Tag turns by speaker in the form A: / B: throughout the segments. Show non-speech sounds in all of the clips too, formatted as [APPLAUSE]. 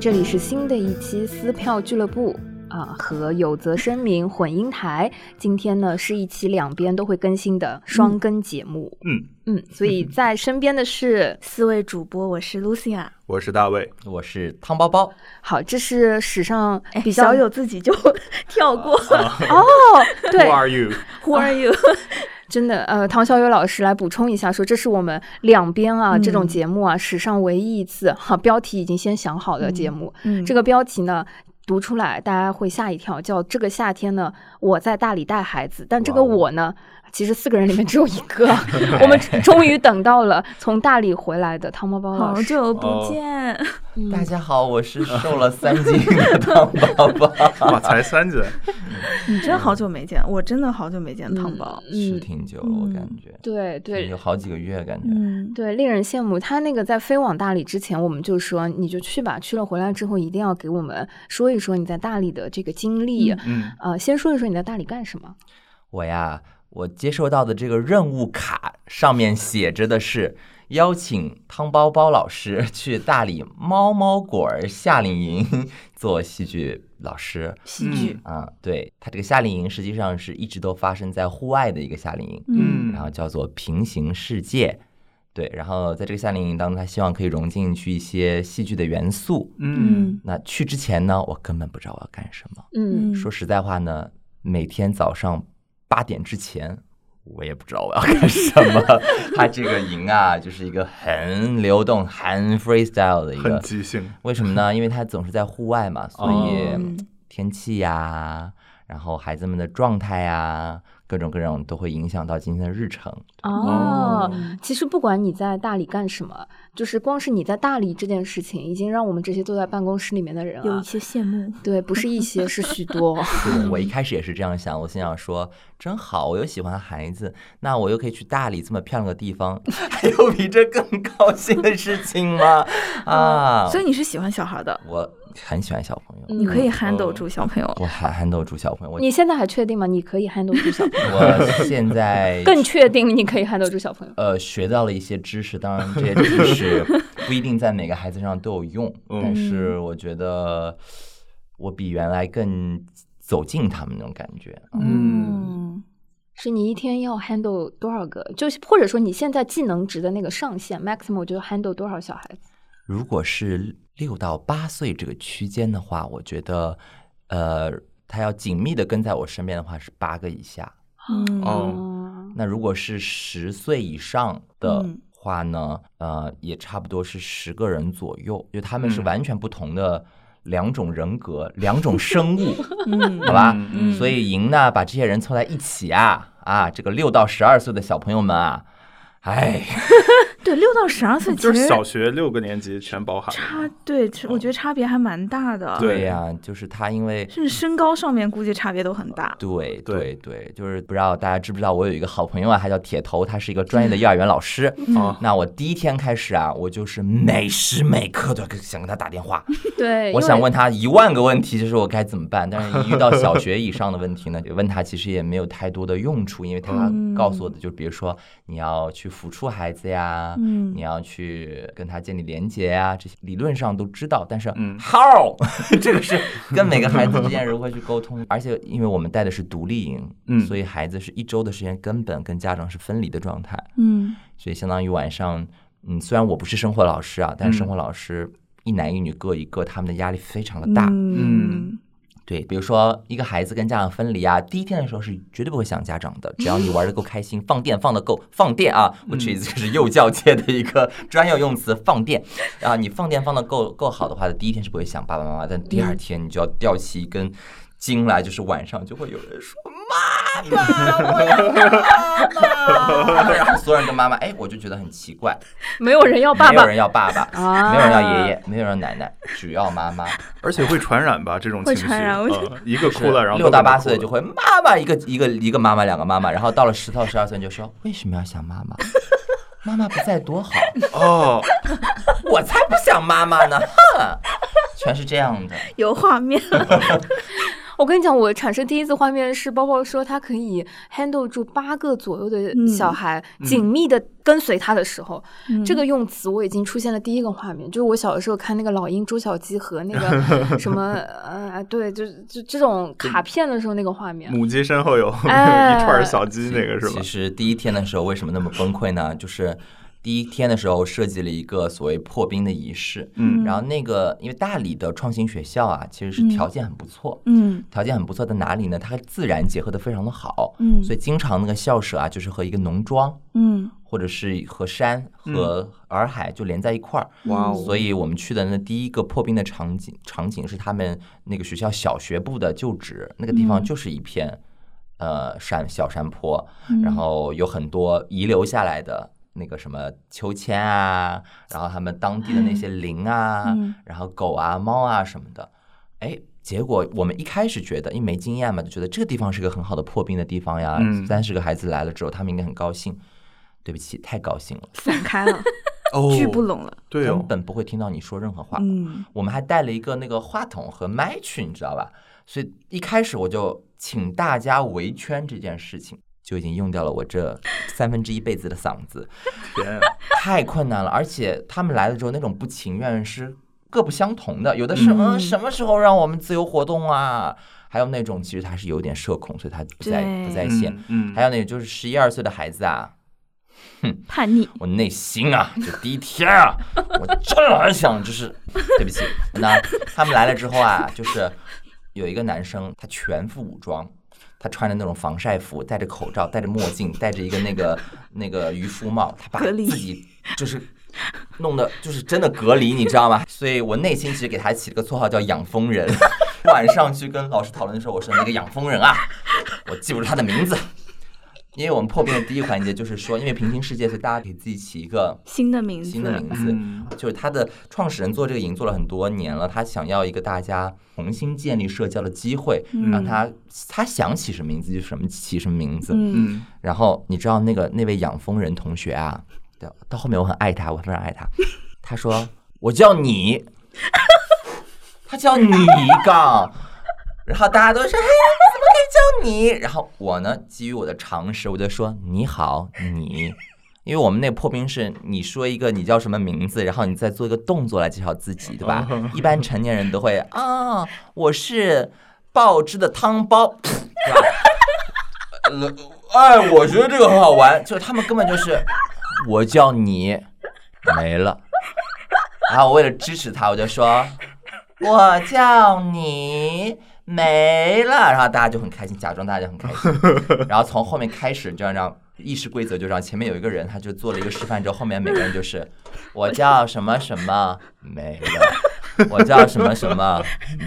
A: 这里是新的一期撕票俱乐部啊，和有则声明混音台。今天呢是一期两边都会更新的双更节目。
B: 嗯
A: 嗯，所以在身边的是
C: 四位主播，我是 Lucia。
B: 我是大卫，
D: 我是汤包包。
A: 好，这是史上
C: 哎，
A: 比较
C: 小友自己就跳过。[LAUGHS]
A: 哦，对
B: Who are
C: you？Who are you？[LAUGHS]
A: 真的，呃，唐小友老师来补充一下，说这是我们两边啊、
C: 嗯
A: 这种节目啊史上唯一一次，[LAUGHS] 哈，标题已经先想好的节目。
C: 嗯
A: 这个标题呢读出来，大家会吓一跳，叫这个夏天呢我在大理带孩子，但这个我呢。其实四个人里面只有一个，[LAUGHS] 我们终于等到了从大理回来的汤包包老
C: 好。久不见，
A: 嗯
D: 大家好，我是瘦了三斤的汤包包。
B: 哇，才三斤，
C: 你真好久没见，我真的好久没见汤包。
D: 是挺久了，我感觉，
A: 对对
D: 有好几个月感觉。
C: 嗯，
A: 对，令人羡慕。他那个在飞往大理之前，我们就说你就去吧，去了回来之后一定要给我们说一说你在大理的这个经历。
B: 嗯，
A: 呃，先说一说你在大理干什么。
D: 我呀，我接收到的这个任务卡上面写着的是邀请汤包包老师 [LAUGHS] 去大理猫猫果儿夏令营 [LAUGHS] 做戏剧老师。
C: 戏剧。
D: 啊，对，他这个夏令营实际上是一直都发生在户外的一个夏令营。
C: 嗯
D: 然后叫做平行世界。对，然后在这个夏令营当中，他希望可以融进去一些戏剧的元素。
B: 嗯，
D: 那去之前呢，我根本不知道我要干什么。
A: 嗯
C: 嗯，
D: 说实在话呢，每天早上八点之前，我也不知道我要干什么。[LAUGHS] 他这个营啊，就是一个很流动、很 freestyle 的一个
B: 很
D: 个。
B: 即兴，
D: 为什么呢？因为他总是在户外嘛，所以
C: 哦
D: 天气呀、然后孩子们的状态呀，各种各种都会影响到今天的日程。
A: 哦，
C: 嗯
A: 其实不管你在大理干什么，就是光是你在大理这件事情，已经让我们这些坐在办公室里面的人啊
C: 有一，些羡慕。
A: 对，不是一些，是许多。[LAUGHS]
D: 我一 [LAUGHS] 开始也是这样想，我心想说，真好，我又喜欢孩子，那我又可以去大理这么漂亮的地方，[LAUGHS] 还有比这更高兴的事情吗？啊，
C: 所以你是喜欢小孩的，
D: 我很喜欢小朋友，
A: 嗯
C: 你可以
B: 哦
C: handle 住小朋友。
D: 我还 handle 住小朋友，
A: 你现在还确定吗？你可以 handle 住小朋友？[LAUGHS]
D: 我现在 [LAUGHS]
A: 更确定你可以 handle 住小朋友？
D: 呃，学到了一些知识，当然这些知识 [LAUGHS] 不一定在每个孩子上都有用，
B: 嗯
D: 但是我觉得我比原来更走近他们那种感觉。
C: 嗯，
A: 是你一天要 handle 多少个？就是或者说你现在技能值的那个上限 maximum 就 handle 多少小孩子？
D: 如果是六到八岁这个区间的话，我觉得，呃，他要紧密的跟在我身边的话是八个以下。
C: 嗯。
B: 哦。
D: 那如果是十岁以上的
C: 嗯
D: 话呢，呃，也差不多是十个人左右，就他们是
B: 嗯。
D: 完全不同的两种人格、[LAUGHS] 两种生物，
C: 嗯。[LAUGHS]
D: 好吧？所以赢呢，把这些人凑在一起啊，啊，这个六到十二岁的小朋友们啊，哎，[LAUGHS]
C: 对，六到十二岁其实
B: 就是小学六个年级全包含了，
C: 差，对，我觉得差别还蛮大的。
B: 对
D: 对呀、就是他因为
C: 甚至身高上面估计差别都很大。
D: 对
B: 对
D: 对对，就是不知道大家知不知道，我有一个好朋友啊，他叫铁头，他是一个专业的 [LAUGHS] 幼儿园老师。
B: 嗯，
D: 那我第一天开始啊，我就是每时每刻都想跟他打电话，[LAUGHS]
A: 对，
D: 我想问他一万个问题，就是我该怎么办。但是，一遇到小学以上的问题呢，[LAUGHS] 问他其实也没有太多的用处，因为他
C: 嗯
D: 告诉我的就比如说你要去抚触孩子呀，
C: 嗯。
D: 你要去跟他建立连接啊，这些理论上都知道，但是
B: 嗯。
D: How [LAUGHS] 这个是跟每个孩子之间如何去沟通，而且因为我们带的是独立营，
B: 嗯。
D: 所以孩子是一周的时间根本跟家长是分离的状态，
C: 嗯。
D: 所以相当于晚上，嗯，虽然我不是生活老师啊，但是
B: 嗯。
D: 生活老师一男一女各一个，他们的压力非常的大。
C: 嗯
D: 对，比如说一个孩子跟家长分离啊，第一天的时候是绝对不会想家长的，只要你玩的够开心，放电放的够，放电啊，which is 就是幼教界的一个 [LAUGHS] 专有用词，放电。啊，你放电放的够够好的话，第一天是不会想爸爸妈妈，但第二天你就要吊起一根筋来，就是晚上就会有人说妈妈，我要妈妈，[LAUGHS] 然后所有人跟妈妈，哎，我就觉得很奇怪，
A: 没有人要爸爸。
D: 没有人要爸爸，
A: 啊，
D: 没有人要爷爷，没有人要奶奶，只要妈妈。
B: 而且会传染吧？这种情绪，
C: 传染我觉
B: 呃一个哭了，然后
D: 六到八岁
B: 就
D: 就会妈妈一个一个一个妈妈两个妈妈，然后到了十到十二岁就说为什么要想妈妈？[LAUGHS] 妈妈不在多好，
B: 哦，[LAUGHS]
D: 我才不想妈妈呢，哼，全是这样的。
C: 有画面。
A: 我跟你讲，我产生第一次画面是包包说他可以 handle 住八个左右的小孩，紧密的跟随他的时候，这个用词我已经出现了第一个画面，就是我小的时候看那个老鹰捉小鸡和那个 [LAUGHS] 什么呃，对，就就这种卡片的时候那个画面，
B: 母鸡身后有 [LAUGHS] 一
A: 哎
B: 串小鸡，那个是吧
D: 其？实第一天的时候为什么那么崩溃呢？就是第一天的时候设计了一个所谓破冰的仪式，
B: 嗯。
D: 然后那个因为大理的创新学校啊，其实是条件很不错，
C: 嗯。
D: 条件很不错在哪里呢？它和自然结合的非常的好，
C: 嗯。
D: 所以经常那个校舍啊，就是和一个农庄
C: 嗯。
D: 或者是和山和洱海就连在一块儿。
B: 哇哦，
D: 所以我们去的那第一个破冰的场景，场景是他们那个学校小学部的旧址，那个地方
C: 嗯。
D: 就是一片呃山小山坡，
C: 嗯。
D: 然后有很多遗留下来的那个什么秋千啊，然后他们当地的那些灵啊，
C: 嗯
D: 然后狗啊、猫啊什么的，哎。结果我们一开始觉得，因为没经验嘛，就觉得这个地方是个很好的破冰的地方呀。
B: 嗯
D: 三十个孩子来了之后，他们应该很高兴。对不起，太高兴了，
C: 散开了，[LAUGHS]
B: 哦，
C: 聚不拢了。
B: 对哦
D: 根，本不会听到你说任何话。
C: 嗯
D: 我们还带了一个那个话筒和麦去，你知道吧？所以一开始我就请大家围圈这件事情，就已经用掉了我这三分之一辈子的嗓子，[LAUGHS] 太困难了。而且他们来了之后，那种不情愿是各不相同的，有的是
C: 嗯
D: 嗯什么时候让我们自由活动啊？还有那种其实他是有点社恐，所以他不在不在线。
B: 嗯，
D: 还有那种就是十一二岁的孩子啊，哼
C: 叛逆，
D: 我内心啊，就第一天啊，我真的很想，就是对不起。那他们来了之后啊，就是有一个男生，他全副武装，他穿着那种防晒服，戴着口罩，戴着墨镜，戴着一个那个那个渔夫帽，他把自己就是弄的，就是真的隔离，你知道吗？[LAUGHS] 所以我内心其实给他起了个绰号叫“养蜂人”。晚上去跟老师讨论的时候，我说那个养蜂人啊，我记不住他的名字。因为我们破冰的第一环节就是说，因为平行世界，所以大家给自己起一个
C: 新的名字，
D: 新的名字。
B: 嗯
D: 就是他的创始人做这个已经做了很多年了，他想要一个大家重新建立社交的机会，
C: 嗯
D: 让他他想起什么名字就什么起什么名字。然后你知道那个那位养蜂人同学啊，到到后面我很爱他，我非常爱他。他说我叫你，[LAUGHS] 他叫你个，[LAUGHS] 然后大家都说嘿，叫你？然后我呢，基于我的常识，我就说你好，你。[LAUGHS] 因为我们那破冰是你说一个你叫什么名字，然后你再做一个动作来介绍自己，对吧？[LAUGHS] 一般成年人都会啊，我是爆汁的汤包，对吧？呃，哎，我觉得这个很好玩，就是他们根本就是我叫你没了，[LAUGHS] 然后我为了支持他，我就说我叫你没了，然后大家就很开心，假装大家很开心，[LAUGHS] 然后从后面开始就让让议事规则就让前面有一个人他就做了一个示范之后，后面每个人就是我叫什么什么没了。我叫什么什么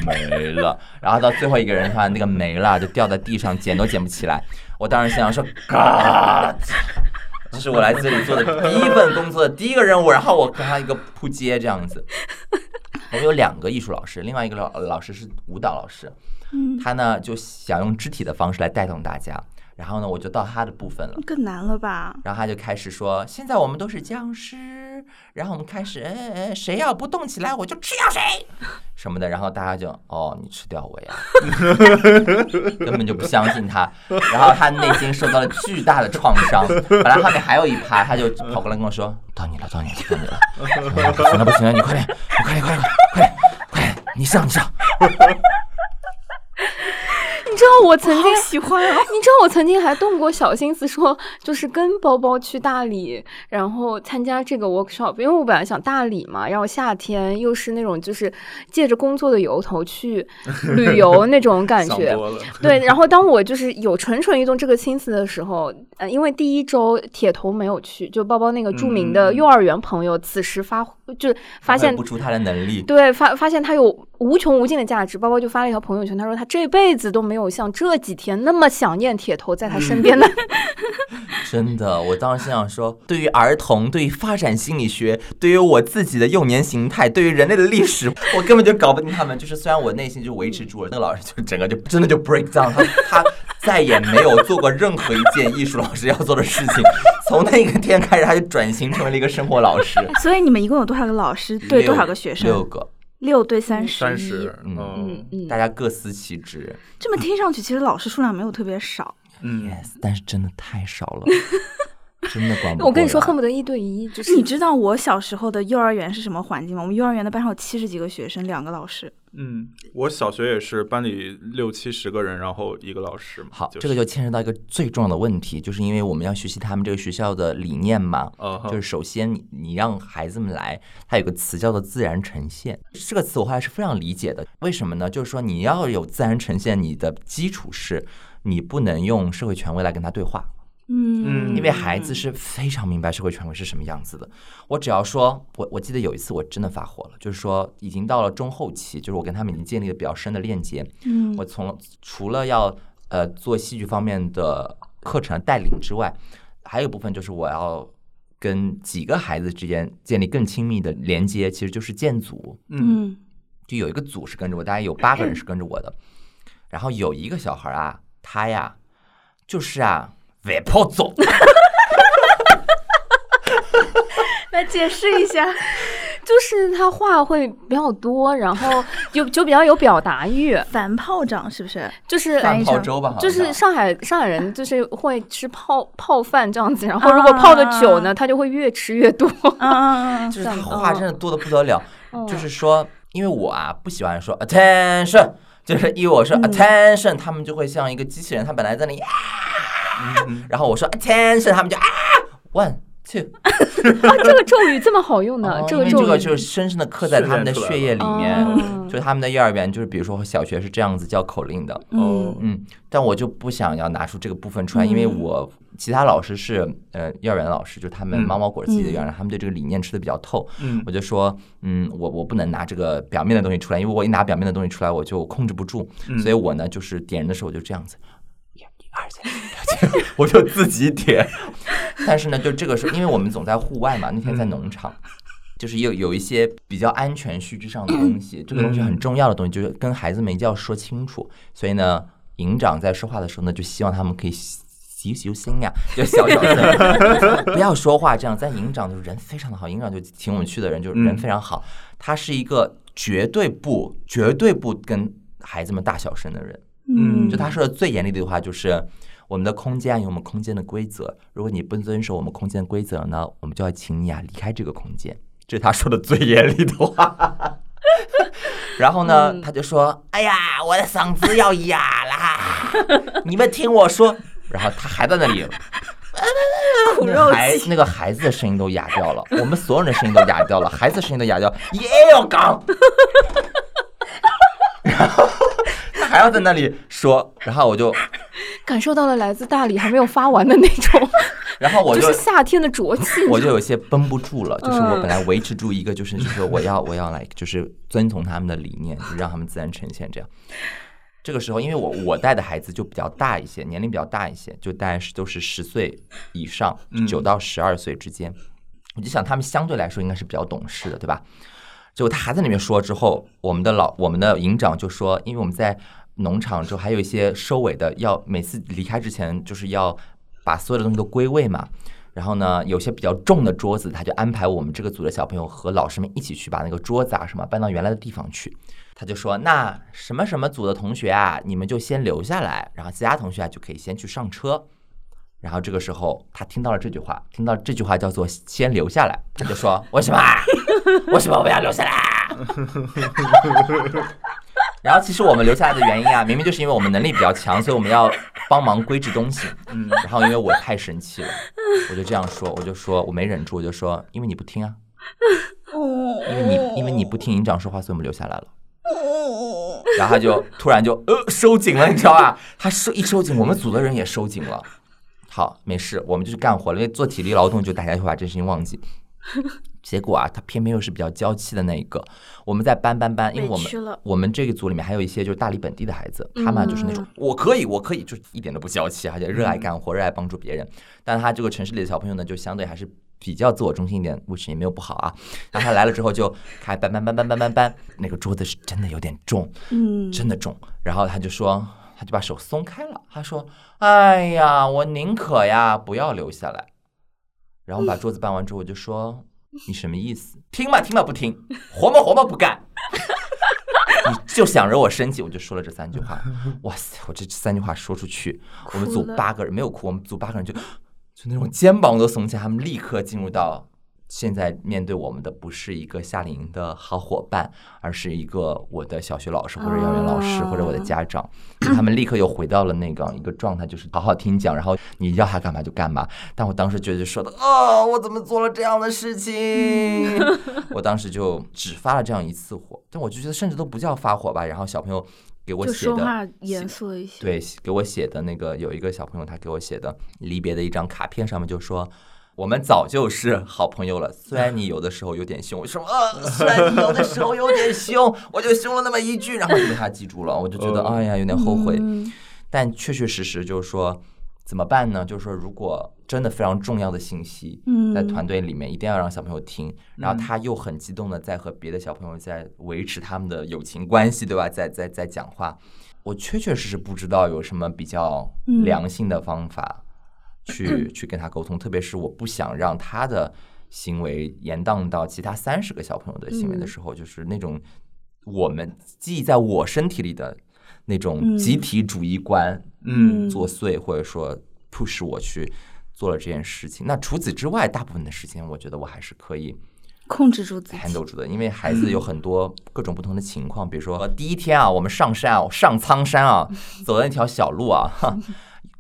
D: 没了，然后到最后一个人的话，那个没了就掉在地上，捡都捡不起来。我当时心想说，God，这是我来这里做的第一份工作的第一个任务，然后我跟他一个扑街这样子。我有两个艺术老师，另外一个老老师是舞蹈老师，他呢就想用肢体的方式来带动大家。然后呢，我就到他的部分了。
C: 更难了吧？
D: 然后他就开始说：“现在我们都是僵尸，然后我们开始，哎哎，谁要不动起来，我就吃掉谁，[LAUGHS] 什么的。”然后大家就：“哦，你吃掉我呀？[LAUGHS] ”根本就不相信他。然后他内心受到了巨大的创伤。本来后面还有一趴，他就跑过来跟我说：“到你了，到你了，到你了！嗯 [LAUGHS] 不行了，不行了，你快点，你快点，快点，快点，快点，你上，你上。” [LAUGHS]
A: 你知道我曾经
C: 好喜欢啊，[LAUGHS]
A: 你知道我曾经还动过小心思说，就是跟包包去大理，然后参加这个 workshop，因为我本来想大理嘛，然后夏天又是那种就是借着工作的由头去旅游那种感 [LAUGHS] 觉。对，然后当我就是有蠢蠢欲动这个心思的时候，呃，因为第一周铁头没有去，就包包那个著名的
B: 嗯
A: 幼儿园朋友，此时发就发现
D: 不出他的能力，
A: 对，发发现他有无穷无尽的价值。包包就发了一条朋友圈，他说他这辈子都没有像这几天那么想念铁头在他身边的。[LAUGHS]
D: 真的，我当时心想说，对于儿童，对于发展心理学，对于我自己的幼年形态，对于人类的历史，[LAUGHS] 我根本就搞不定他们。就是虽然我内心就维持住了，那个老师就整个就真的就 break down，他他再也没有做过任何一件艺术老师要做的事情。从那个天开始，他就转型成为了一个生活老师。[LAUGHS]
C: 所以你们一共有多少个老师？对，多少个学生？
D: 六个，
C: 六对三十一，
B: 三十，
D: 嗯
B: 嗯
A: 嗯
D: 大家各司其职。
C: 这么听上去，其实老师数量没有特别少。
B: 嗯，[LAUGHS]
D: Yes，但是真的太少了，[LAUGHS] 真的管不过来。
A: 我跟你说，恨不得一对一，就是
C: 你知道我小时候的幼儿园是什么环境吗？我们幼儿园的班上有七十几个学生，两个老师。
B: 嗯，我小学也是班里六七十个人，然后一个老师嘛。
D: 好，
B: 是
D: 这个就牵扯到一个最重要的问题，就是因为我们要学习他们这个学校的理念嘛。就是首先你你让孩子们来，它有个词叫做自然呈现，这个词我后来是非常理解的。为什么呢？就是说你要有自然呈现，你的基础是你不能用社会权威来跟他对话。
C: 嗯
D: 因为孩子是非常明白社会权威是什么样子的。我只要说，我我记得有一次我真的发火了，就是说已经到了中后期，就是我跟他们已经建立了比较深的链接。
C: 嗯
D: 我从除了要呃做戏剧方面的课程带领之外，还有部分就是我要跟几个孩子之间建立更亲密的连接，其实就是建组。
B: 嗯
C: 嗯
D: 就有一个组是跟着我，大概有八个人是跟着我的，然后有一个小孩啊，他呀就是啊外婆走。[LAUGHS]
C: 来解释一下。
A: 就是他话会比较多，然后就 [LAUGHS] 就比较有表达欲，
C: 反炮仗是不是？
A: 就是
C: 翻译成
D: 泡粥吧，
A: 就是上海上海人就是会吃泡泡饭这样子，然后如果泡的久呢，他就会越吃越多。[LAUGHS]
D: 就是他话真的多的不得了，
A: 嗯
D: 就是说，因为我啊不喜欢说 attention，就是因为我说
C: 嗯。
D: attention，他们就会像一个机器人，他本来在那里啊，
B: 嗯
D: 然后我说 attention，他们就啊 one two，[LAUGHS]
A: 啊，这个咒语这么好用呢
D: 哦，
A: 这个咒语
D: 这个就是深深的刻在他们的血液里面，
A: 哦 [LAUGHS]
D: 就是他们的幼儿园，就是比如说小学是这样子叫口令的，
C: 嗯。
D: 嗯，但我就不想要拿出这个部分出来，因为
C: 嗯。
D: 我其他老师是呃幼儿园老师，就他们
B: 猫
D: 猫猫狗自己的幼儿园，他们对这个理念吃的比较透，
B: 嗯。
D: 我就说，嗯，我我不能拿这个表面的东西出来，因为我一拿表面的东西出来，我就控制不住，
B: 嗯。
D: 所以我呢就是点人的时候我就这样子，一二三，[LAUGHS] 我就自己点。[LAUGHS] 但是呢，就这个时候，因为我们总在户外嘛，那天在农场。就是有有一些比较安全须知上的东西，这个东西很重要的东西，就是跟孩子们一定要说清楚。所以呢，营长在说话的时候呢，就希望他们可以小小心呀，就小小声，[LAUGHS] 不要说话。这样，在营长就是人非常的好，营长就请我们去的人就是人非常好，他是一个绝对不绝对不跟孩子们大小声的人。
B: 嗯
D: 就他说的最严厉的话就是。我们的空间有我们空间的规则，如果你不遵守我们空间的规则呢，我们就要请你啊离开这个空间。这是他说的最严厉的话。[LAUGHS] 然后呢，他就说：“哎呀，我的嗓子要哑啦，你们听我说。”然后他还在那里，[LAUGHS]
C: 苦肉
D: 孩
C: 计。
D: 那个孩子的声音都哑掉了，我们所有人的声音都哑掉了，孩子的声音都哑掉，也要讲。[LAUGHS] 然后他还要在那里说，[LAUGHS] 然后我就，
A: 感受到了来自大理还没有发完的那种，[LAUGHS]
D: 然后我
A: 就
D: 就是
A: 夏天的浊气。
D: 我就有些绷不住了，就是我
A: 嗯
D: 本来维持住一个，就是就是我要 [LAUGHS] 我要来，就是遵从他们的理念，就让他们自然呈现这样。这个时候，因为我我带的孩子就比较大一些，年龄比较大一些，就大概是都是十岁以上，
B: 嗯
D: 九到十二岁之间。我就想他们相对来说应该是比较懂事的，对吧？结果他还在那边说之后，我们的老我们的营长就说，因为我们在农场之后还有一些收尾的，要每次离开之前就是要把所有的东西都归位嘛。然后呢，有些比较重的桌子，他就安排我们这个组的小朋友和老师们一起去把那个桌子啊什么搬到原来的地方去。他就说：“那什么什么组的同学啊，你们就先留下来，然后其他同学啊就可以先去上车。”然后这个时候，他听到了这句话，听到这句话叫做“先留下来”，他就说：“ [LAUGHS] 为什么？[LAUGHS] 为什么我要留下来？” [LAUGHS] 然后其实我们留下来的原因啊，[LAUGHS] 明明就是因为我们能力比较强，所以我们要帮忙归置东西。
B: 嗯
D: 然后因为我太生气了，我就这样说，我就说我没忍住，我就说因为你不听啊，因为你因为你不听营长说话，所以我们留下来了。然后他就突然就呃收紧了，你知道吧？他收一收紧，我们组的人也收紧了。好，没事，我们就去干活了。因为做体力劳动，就大家会把这事情忘记。结果啊，他偏偏又是比较娇气的那一个。我们在搬搬搬，因为我们我们这个组里面还有一些就是大理本地的孩子，他们啊就是那种、我可以，我可以，就是一点都不娇气，而且热爱干活，热爱帮助别人。但他这个城市里的小朋友呢，就相对还是比较自我中心一点，位置也没有不好啊。然后他来了之后就开搬搬搬搬搬搬搬，那个桌子是真的有点重，
C: 嗯，
D: 真的重。然后他就说，他就把手松开了，他说：“哎呀，我宁可呀不要留下来。”然后把桌子搬完之后，我就说：“你什么意思？听嘛听嘛不听，活嘛活嘛不干。”你就想惹我生气，我就说了这三句话。哇塞，我这三句话说出去，我们组八个人没有哭，我们组八个人就就那种肩膀都耸起来，他们立刻进入到。现在面对我们的不是一个夏令营的好伙伴，而是一个我的小学老师或者幼儿园老师或者我的家长，他们立刻又回到了那个一个状态，就是好好听讲，然后你要他干嘛就干嘛。但我当时觉得说的啊，我怎么做了这样的事情？[LAUGHS] 我当时就只发了这样一次火，但我就觉得甚至都不叫发火吧。然后小朋友给我写
C: 的严肃一些，
D: 对，给我写的那个有一个小朋友他给我写的离别的一张卡片，上面就说。我们早就是好朋友了，[LAUGHS] 虽然你有的时候有点凶，我说啊，[LAUGHS] 虽然你有的时候有点凶，我就凶了那么一句，然后就被他记住了，我就觉得哎呀有点后悔，但确确实实就是说怎么办呢？就是说如果真的非常重要的信息，在团队里面一定要让小朋友听，然后他又很激动的在和别的小朋友在维持他们的友情关系，对吧？在在在讲话，我确确实实不知道有什么比较良性的方法。去 [CLEARS THROAT] 去跟他沟通，特别是我不想让他的行为延宕到其他三十个小朋友的行为的时候，就是那种我们记忆在我身体里的那种集体主义观，嗯，作祟，或者说促使我去做了这件事情。那除此之外，大部分的时间，我觉得我还是可以
C: 控制住自己
D: ，handle 住的。因为孩子有 [CLEARS THROAT] 很多各种不同的情况，比如说第一天啊，我们上山啊，上苍山啊，走的那条小路啊。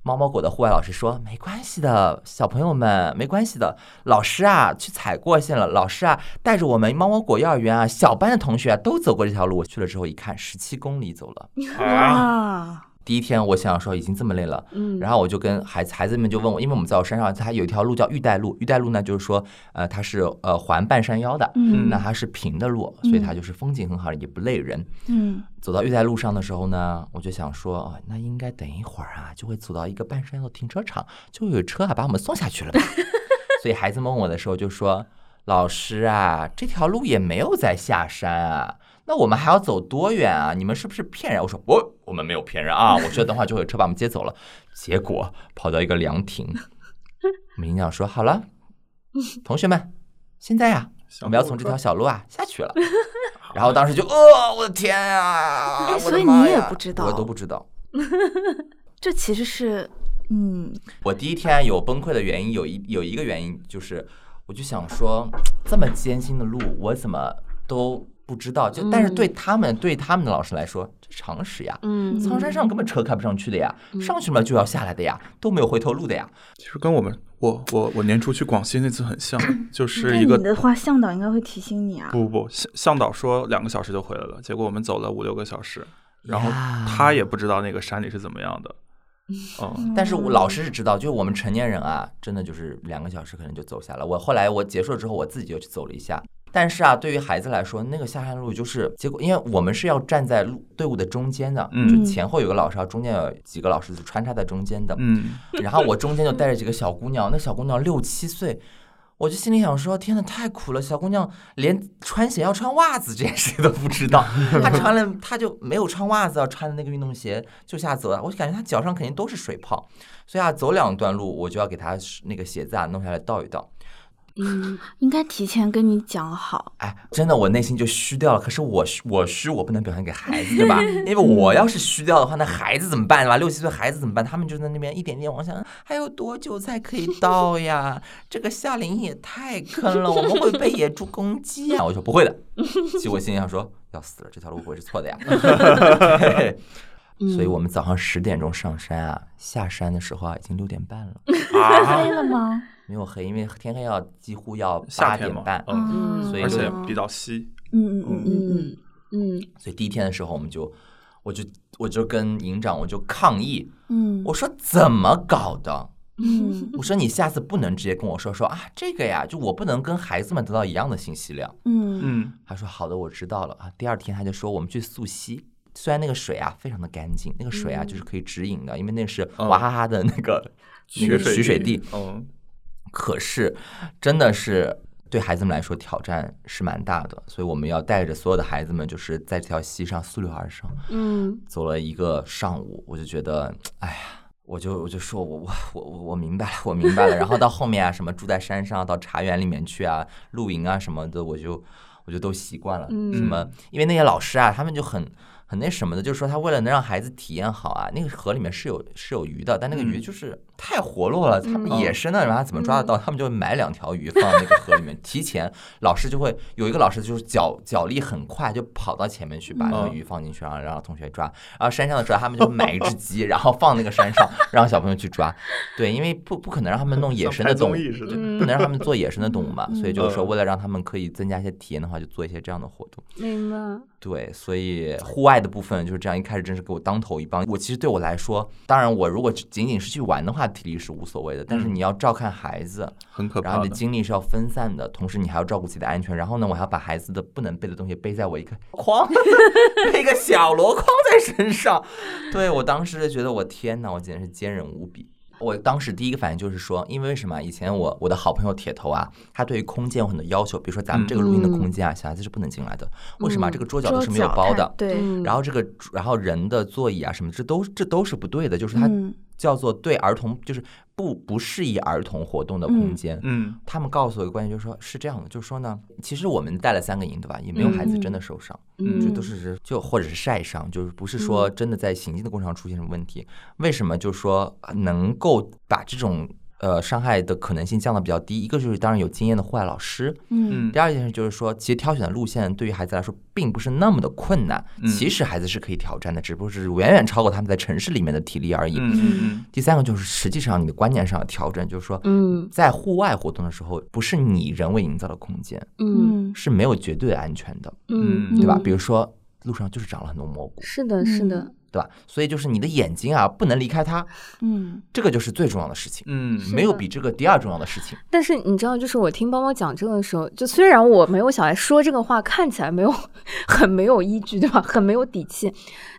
D: 猫猫果的户外老师说：“没关系的，小朋友们，没关系的。老师啊，去踩过线了。老师啊，带着我们猫猫果幼儿园啊，小班的同学啊，都走过这条路。我去了之后一看，十七公里走了。啊！第一天我想说已经这么累了，嗯，然后我就跟孩子孩子们就问我，因为我们在我山上，它有一条路叫玉带路，玉带路呢就是说，呃，它是呃环半山腰的，嗯，那它是平的路，所以它就是风景很好，也不累人，嗯。走到玉带路上的时候呢，我就想说，哦那应该等一会儿啊，就会走到一个半山腰的停车场，就有车啊把我们送下去了吧。[LAUGHS] 所以孩子问我的时候就说，老师啊，这条路也没有在下山啊。那我们还要走多远啊？你们是不是骗人？我说我我们没有骗人啊！我觉得等会就会有车把我们接走了。结果跑到一个凉亭，我们营长说好了，同学们，现在呀，我们要从这条小路啊下去了。[LAUGHS] 然后当时就呃，我的天呀！
C: 所以你也不知道，
D: 我都不知道。[LAUGHS]
C: 这其实是，嗯，
D: 我第一天有崩溃的原因，有一有一个原因就是，我就想说，这么艰辛的路，我怎么都。不知道，就但是对他们对他们的老师来说，这常识呀。嗯，苍山上根本车开不上去的呀，上去嘛就要下来的呀，都没有回头路的呀。
B: 其实跟我们我我我年初去广西那次很像，就是一个
C: 你的话，向导应该会提醒你啊。
B: 不不不，向向导说两个小时就回来了，结果我们走了五六个小时，然后他也不知道那个山里是怎么样的。[LAUGHS]
D: 嗯，[LAUGHS] 但是我老师是知道，就是我们成年人啊，真的就是两个小时可能就走下来。我后来我结束了之后，我自己就去走了一下。但是啊，对于孩子来说，那个下山路就是结果，因为我们是要站在路队伍的中间的，就前后有个老师，中间有几个老师是穿插在中间的。嗯，然后我中间就带着几个小姑娘，那小姑娘六七岁，我就心里想说：天呐，太苦了！小姑娘连穿鞋要穿袜子这件事都不知道，她穿了，她就没有穿袜子，要穿的那个运动鞋就下走了。我就感觉她脚上肯定都是水泡，所以啊，走两段路我就要给她那个鞋子啊弄下来倒一倒。
C: 嗯，[LAUGHS] 应该提前跟你讲好。
D: 哎，真的，我内心就虚掉了。可是我虚，我虚，我不能表现给孩子，对吧？[LAUGHS] 因为我要是虚掉的话，那孩子怎么办，对吧？六七岁孩子怎么办？他们就在那边一点点往下，还有多久才可以到呀？[LAUGHS] 这个夏令营也太坑了，我们会被野猪攻击啊！我说不会的，其实我心里想说，要死了，这条路不会是错的呀。所以我们早上十点钟上山啊，下山的时候啊，已经六点半了。[LAUGHS]
C: 黑了吗？
D: 没有黑，因为天黑要几乎要八点半，嗯，所以而
B: 且比较稀，
C: 嗯嗯嗯嗯嗯，
D: 所以第一天的时候，我们就，我就我就跟营长我就抗议，嗯，我说怎么搞的，嗯，我说你下次不能直接跟我说说啊，这个呀，就我不能跟孩子们得到一样的信息量，嗯嗯，他说好的，我知道了啊。第二天他就说我们去溯溪，虽然那个水啊非常的干净，那个水啊就是可以直饮的，因为那是娃哈哈的那个那个取水地，嗯。可是，真的是对孩子们来说挑战是蛮大的，所以我们要带着所有的孩子们，就是在这条溪上溯流而上，嗯，走了一个上午，我就觉得，哎呀。我就我就说我我我我明白了，我明白了。然后到后面啊，什么住在山上，到茶园里面去啊，露营啊什么的，我就我就都习惯了。嗯什么？因为那些老师啊，他们就很。很那什么的，就是说他为了能让孩子体验好啊，那个河里面是有是有鱼的，但那个鱼就是太活络了，他们野生的，然后怎么抓得到？他们就买两条鱼放那个河里面，[LAUGHS] 提前老师就会有一个老师就是脚脚力很快，就跑到前面去把那个鱼放进去，然后让同学抓。然后山上的时候，他们就买一只鸡，[LAUGHS] 然后放那个山上，让小朋友去抓。对，因为不不可能让他们弄野生的动物，不能让他们做野生的动物嘛，所以就是说为了让他们可以增加一些体验的话，就做一些这样的活动。
A: 明白。
D: 对，所以户外的部分就是这样，一开始真是给我当头一棒。我其实对我来说，当然我如果仅仅是去玩的话，体力是无所谓的。但是你要照看孩子，
B: 很可怕，
D: 然后你的精力是要分散的，同时你还要照顾自己的安全。然后呢，我还要把孩子的不能背的东西背在我一个 [LAUGHS] 筐，[LAUGHS] 背一个小箩筐在身上。对我当时就觉得，我天哪，我简直是坚韧无比。我当时第一个反应就是说，因为什么？以前我我的好朋友铁头啊，他对于空间有很多要求，比如说咱们这个录音的空间啊，小孩子是不能进来的。为什么？这个桌角都是没有包的。
C: 对。
D: 然后这个，然后人的座椅啊什么，这都这都是不对的，就是他。叫做对儿童就是不不适宜儿童活动的空间。
B: 嗯，
D: 他们告诉我一个观点，就是说是这样的，就是说呢，其实我们带了三个营，对吧？也没有孩子真的受伤，嗯这都是就或者是晒伤，就是不是说真的在行进的过程中出现什么问题。为什么？就是说能够把这种。呃，伤害的可能性降的比较低。一个就是当然有经验的户外老师，
C: 嗯。
D: 第二件事就是说，其实挑选的路线对于孩子来说并不是那么的困难，其实孩子是可以挑战的，只不过是远远超过他们在城市里面的体力而已。
B: 嗯
D: 第三个就是实际上你的观念上的调整，就是说，嗯，在户外活动的时候，不是你人为营造的空间，
C: 嗯，
D: 是没有绝对安全的，
B: 嗯，
D: 对吧？比如说路上就是长了很多蘑菇，
A: 是的，是的。
D: 对吧？所以就是你的眼睛啊，不能离开它。
C: 嗯，
D: 这个就是最重要的事情。
B: 嗯，
D: 没有比这个第二重要的事情。
A: 但是你知道，就是我听包包讲这个的时候，就虽然我没有小孩说这个话，看起来没有很没有依据，对吧？很没有底气。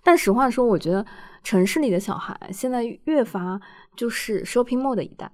A: 但实话说，我觉得城市里的小孩现在越发就是 shopping mall 的一代。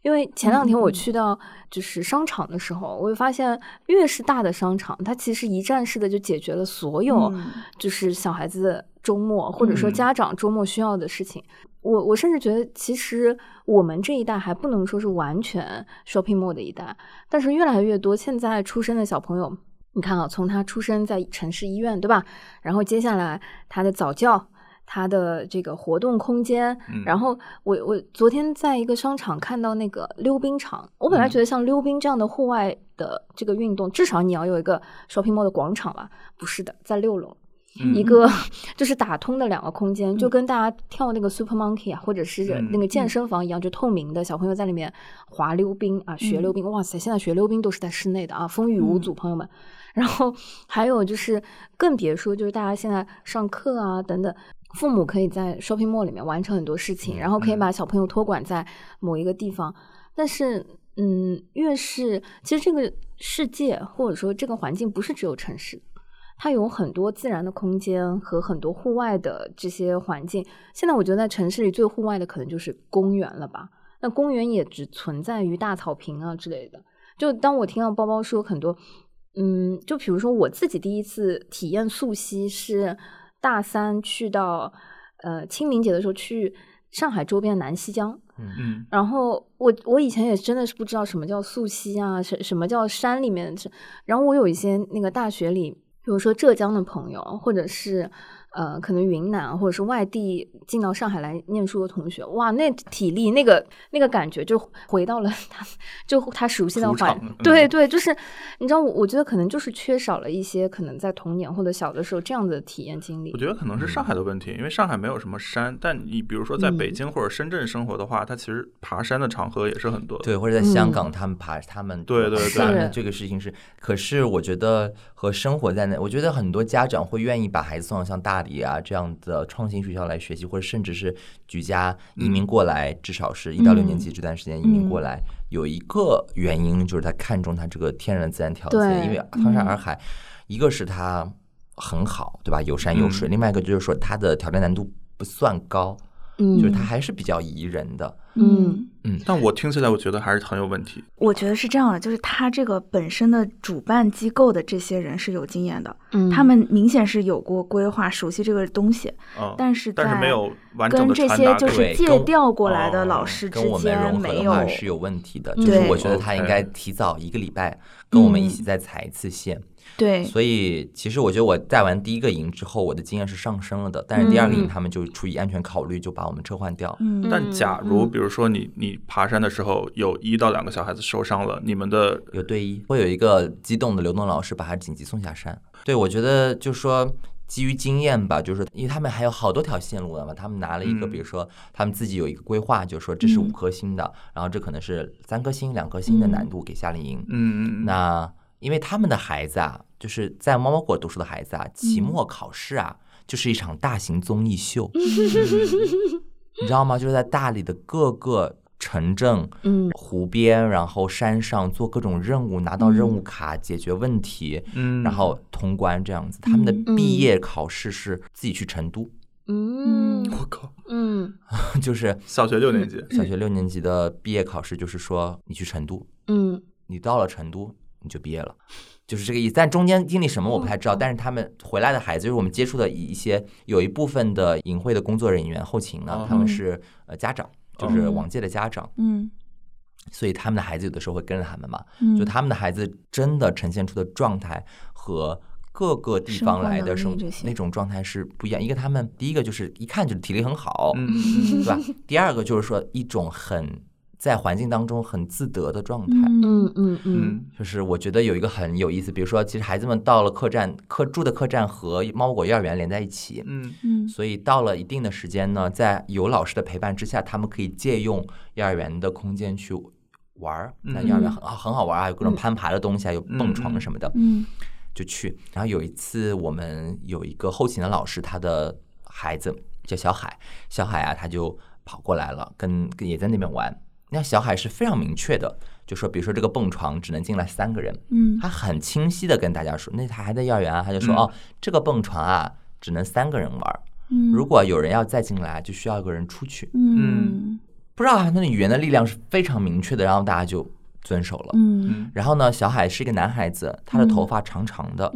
A: 因为前两天我去到就是商场的时候，我会发现越是大的商场，它其实一站式的就解决了所有就是小孩子。周末或者说家长周末需要的事情，我我甚至觉得，其实我们这一代还不能说是完全 shopping mall 的一代，但是越来越多现在出生的小朋友，你看啊，从他出生在城市医院，对吧？然后接下来他的早教，他的这个活动空间，然后我我昨天在一个商场看到那个溜冰场，我本来觉得像溜冰这样的户外的这个运动，至少你要有一个 shopping mall 的广场吧？不是的，在六楼。一个就是打通的两个空间，就跟大家跳那个 Super Monkey 啊，或者是那个健身房一样，就透明的，小朋友在里面滑溜冰啊，学溜冰。哇塞，现在学溜冰都是在室内的啊，风雨无阻，朋友们。然后还有就是，更别说就是大家现在上课啊等等，父母可以在 Shopping Mall 里面完成很多事情，然后可以把小朋友托管在某一个地方。但是，嗯，越是其实这个世界或者说这个环境不是只有城市。它有很多自然的空间和很多户外的这些环境。现在我觉得在城市里最户外的可能就是公园了吧？那公园也只存在于大草坪啊之类的。就当我听到包包说很多，嗯，就比如说我自己第一次体验溯溪是大三去到呃清明节的时候去上海周边南溪江，
B: 嗯嗯，
A: 然后我我以前也真的是不知道什么叫溯溪啊，什什么叫山里面，然后我有一些那个大学里。比如说浙江的朋友，或者是。呃，可能云南或者是外地进到上海来念书的同学，哇，那体力那个那个感觉就回到了 [LAUGHS] 他就他熟悉的环，对对，就是你知道，我我觉得可能就是缺少了一些可能在童年或者小的时候这样的体验经历。
B: 我觉得可能是上海的问题，因为上海没有什么山，但你比如说在北京或者深圳生活的话，它其实爬山的场合也是很多。
D: 对，或者在香港，他们爬他们
B: 对对对，
D: 这个事情是，可是我觉得和生活在那，我觉得很多家长会愿意把孩子送到像大。里啊，这样的创新学校来学习，或者甚至是举家移民过来，至少是一到六年级这段时间移民过来，有一个原因就是他看中他这个天然自然条件，因为苍山洱海，一个是它很好，对吧？有山有水，另外一个就是说它的挑战难度不算高，就是它还是比较宜人的，
A: 嗯。
D: 嗯，
B: 但我听起来我觉得还是很有问题。
C: 我觉得是这样的，就是他这个本身的主办机构的这些人是有经验的，
A: 嗯。
C: 他们明显是有过规划，熟悉这个东西，
B: 嗯，
C: 但是在
B: 但是没有完整
C: 跟这些就是借调过来的
B: 哦
C: 老师之间没有
D: 是有问题的，
C: 嗯
D: 就是我觉得他应该提早一个礼拜跟我们一
C: 嗯
D: 起再踩一次线。
C: 对，
D: 所以其实我觉得我带完第一个营之后，我的经验是上升了的，但是第二个营
A: 嗯。
D: 他们就出于安全考虑，就把我们撤换掉。
C: 嗯。
B: 但假如
A: 嗯。
B: 比如说你你爬山的时候有一到两个小孩子受伤了，你们的
D: 有队医，会有一个机动的流动老师把他紧急送下山。对我觉得就是说。基于经验吧，就是，因为他们还有好多条线路的嘛，他们拿了一个，
B: 嗯
D: 比如说他们自己有一个规划，就是说这是五
C: 嗯
D: 颗星的，然后这可能是三颗星、两颗星的难度给夏令营。
B: 嗯，
D: 那因为他们的孩子啊，就是在猫猫国读书的孩子啊，期末考试啊，就是一场大型综艺秀，[LAUGHS] 你知道吗？就是在大理的各个城镇、
A: 嗯。
D: 湖边，然后山上做各种任务，拿到任务卡，解决问题，
B: 嗯，
D: 然后通关这样子。他们的
A: 嗯
D: 毕业考试是自己去成都，
A: 嗯。
B: 我靠，
A: 嗯。[LAUGHS]
D: 就是
B: 小学六年级，
D: 小学六年级的毕业考试，就是说你去成都，
A: 嗯。
D: 你到了成都你就毕业了，就是这个意思。但中间经历什么我不太知道，但是他们回来的孩子，就是我们接触的一些有一部分的营会的工作人员后勤呢
B: 哦，
D: 他们是呃家长，就是往届的家长，
C: 嗯
D: 所以他们的孩子有的时候会跟着他们嘛，
C: 嗯，
D: 就他们的孩子真的呈现出的状态和。各个地方来的生那种状态是不一样。一个他们第一个就是一看就是体力很好，对吧？[LAUGHS] 第二个就是说一种很在环境当中很自得的状态。
C: 嗯
A: 嗯嗯
D: 就是我觉得有一个很有意思，比如说，其实孩子们到了客栈，客住的客栈和猫猫狗幼儿园连在一起，
B: 嗯
C: 嗯
D: 所以到了一定的时间呢，在有老师的陪伴之下，他们可以借用幼儿园的空间去玩儿。那
B: 嗯
D: 幼儿园很很好玩啊，有各种攀爬的东西啊，有蹦床什么的，
C: 嗯
D: 就去。然后有一次，我们有一个后勤的老师，他的孩子叫小海，小海啊，他就跑过来了，跟跟也在那边玩。那小海是非常明确的，就说，比如说这个蹦床只能进来三个人，
C: 嗯
D: 他很清晰的跟大家说，那他还在幼儿园啊，他就说、
B: 嗯
D: 哦，这个蹦床啊，只能三个人玩儿，
C: 嗯，
D: 如果有人要再进来，就需要一个人出去。
C: 嗯
D: 不知道他那语言的力量是非常明确的，然后大家就遵守了。
C: 嗯
B: 嗯
D: 然后呢，小海是一个男孩子，他的头发长长的，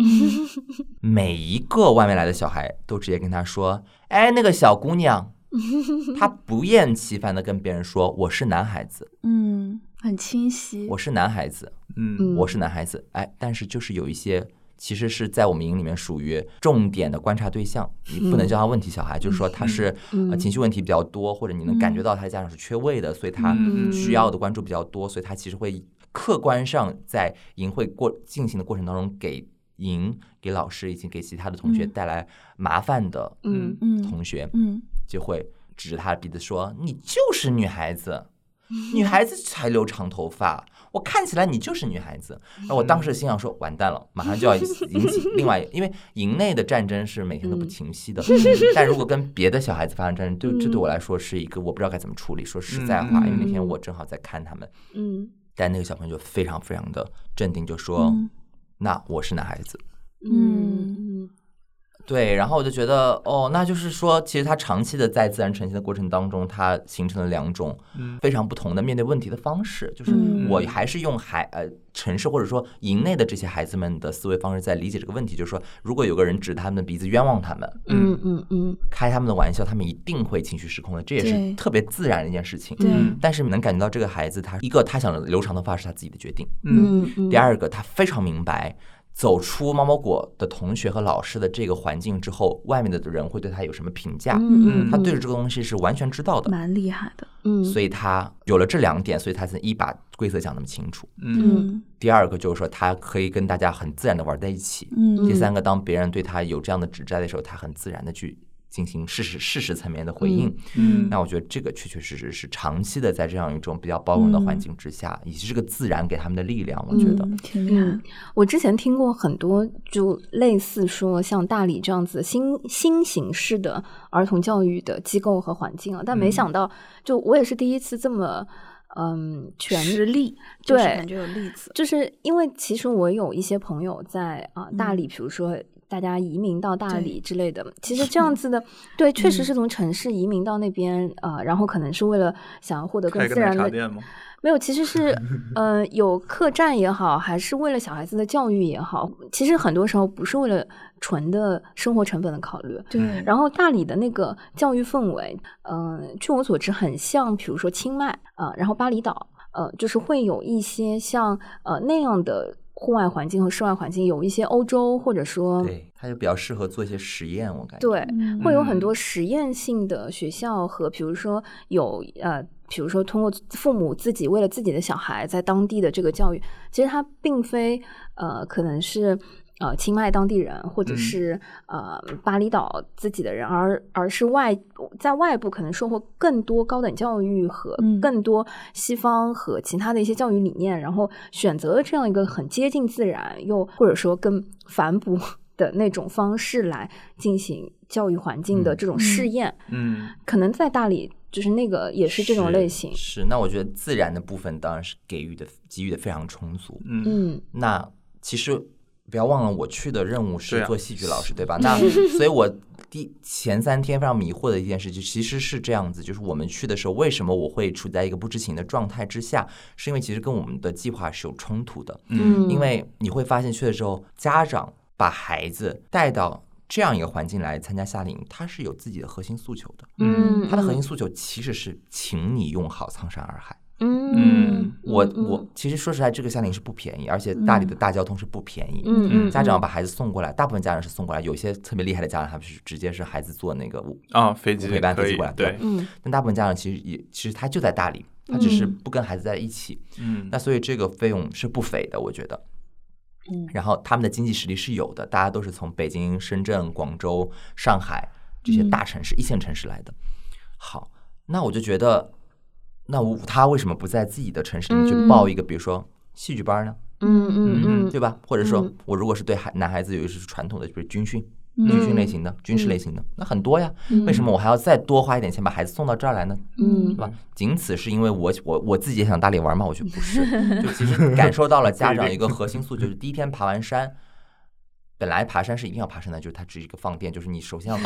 D: [LAUGHS] 每一个外面来的小孩都直接跟他说：“哎，那个小姑娘。” [LAUGHS] 他不厌其烦的跟别人说：“我是男孩子，
C: 嗯，很清晰，
D: 我是男孩子。”
B: 嗯
D: 我是男孩子，哎，但是就是有一些其实是在我们营里面属于重点的观察对象，你不能叫他问题小孩，就是说他是呃情绪问题比较多，或者你能感觉到他的家长是缺位的，所以他
B: 嗯。
D: 需要的关注比较多，所以他其实会客观上在营会过进行的过程当中给营给老师以及给其他的同学
C: 嗯。
D: 带来麻烦的
A: 嗯
C: 嗯。
D: 同学，
C: 嗯
D: 就会指着他的鼻子说：“你就是女孩子，女孩子才留长头发，我看起来你就是女孩子。”然后我当时心想说：“完蛋了，马上就要引起另外，因为营内的战争是每天都不停息的，[LAUGHS] 但如果跟别的小孩子发生战争，对这对我来说是一个我不知道该怎么处理。说实在话，
B: 嗯
D: 因为那天我正好在看他们，
A: 嗯
D: 但那个小朋友就非常非常的镇定，就说：“
C: 嗯
D: 那我是男孩子。”
A: 嗯
D: 对，然后我就觉得，哦，那就是说，其实他长期的在自然呈现的过程当中，它形成了两种
B: 嗯。
D: 非常不同的面对问题的方式。就是
C: 嗯。
D: 我还是用孩呃城市或者说营内的这些孩子们的思维方式在理解这个问题，就是说，如果有个人指他们的鼻子冤枉他们，
A: 嗯嗯。嗯
D: 开他们的玩笑，他们一定会情绪失控的，这也是特别自然的一件事情。但是能感觉到这个孩子，他一个他想留长头发是他自己的决定，
B: 嗯
A: 嗯，
D: 第二个，他非常明白，走出猫猫果的同学和老师的这个环境之后，外面的人会对他有什么评价，
A: 嗯
D: 他对着这个东西是完全知道的。
C: 蛮厉害的，
A: 嗯。
D: 所以他有了这两点，所以他才一把规则讲那么清楚。
B: 嗯。
D: 第二个就是说，他可以跟大家很自然的玩在一起。
C: 嗯。
D: 第三个，当别人对他有这样的指摘的时候，他很自然的去进行事实事实层面的回应。
B: 嗯
D: 那我觉得这个确确实实是长期的在这样一种比较包容的环境之下，以及这个自然给他们的力量，我觉得。
C: 嗯挺厉害
A: 嗯，我之前听过很多，就类似说像大理这样子新新形式的儿童教育的机构和环境啊，但没想到，就我也是第一次这么。嗯全
C: 实力，
A: 对
C: 感觉有例子，
A: 就是因为其实我有一些朋友在啊大理，比如说大家移民到大理之类的，其实 [LAUGHS] 这样子的，对，确实是从城市移民到那边啊，然后可能是为了想要获得更自然的。[LAUGHS] 没有，其实是 [LAUGHS] 呃有客栈也好，还是为了小孩子的教育也好，其实很多时候不是为了纯的生活成本的考虑。
C: 对。
A: 然后大理的那个教育氛围，嗯，据我所知，很像比如说清迈啊，然后巴厘岛。呃，就是会有一些像呃那样的户外环境和室外环境，有一些欧洲或者说，
D: 对，它就比较适合做一些实验，我感
A: 觉对，会有很多实验性的学校和，比如说有呃，比如说通过父母自己为了自己的小孩在当地的这个教育，其实它并非呃，可能是。呃，清迈当地人，或者是呃巴厘岛自己的人，而而是外在外部可能收获更多高等教育和更多西方和其他的一些教育理念，然后选择了这样一个很接近自然又或者说更反哺 [LAUGHS] 的那种方式来进行教育环境的这种试验。
B: 嗯，
A: 可能在大理就是那个也是这种类型。
D: 是，那我觉得自然的部分当然是给予的给予的非常充足。
A: 嗯，
D: 那其实。不要忘了，我去的任务是做戏剧老师，对吧？[LAUGHS] 那所以，我第前三天非常迷惑的一件事，就其实是这样子：，就是我们去的时候，为什么我会处在一个不知情的状态之下？是因为其实跟我们的计划是有冲突的。
A: 嗯，
D: 因为你会发现，去的时候，家长把孩子带到这样一个环境来参加夏令营，他是有自己的核心诉求的。
A: 嗯，
D: 他的核心诉求其实是，请你用好苍山洱海。
A: 嗯，
D: 我我其实说实在，这个夏令营是不便宜，而且大理的大交通是不便宜。
A: 嗯
D: 嗯，家长把孩子送过来，大部分家长是送过来，有些特别厉害的家长，他们是直接是孩子坐那个
B: 啊飞机
D: 陪伴飞机过来。
B: 对，
A: 嗯，
D: 但大部分家长其实也其实他就在大理，他只是不跟孩子在一起。
B: 嗯，
D: 那所以这个费用是不菲的，我觉得。
A: 嗯，
D: 然后他们的经济实力是有的，大家都是从北京、深圳、广州、上海这些大城市、一线城市来的。好，那我就觉得。那我他为什么不在自己的城市里面去报一个，比如说戏剧班呢？
A: 嗯嗯嗯，
D: 对吧？或者说我如果是对孩男孩子有一些传统的，比如军训、军训类型的、军事类型的，那很多呀。为什么我还要再多花一点钱把孩子送到这儿来呢？
A: 嗯，
D: 对吧？仅此是因为我我我自己也想大理玩嘛？我觉得不是，[LAUGHS] 就其实感受到了家长一个核心诉求，就是第一天爬完山。本来爬山是一定要爬山的，就是它只是一个放电，就是你首先要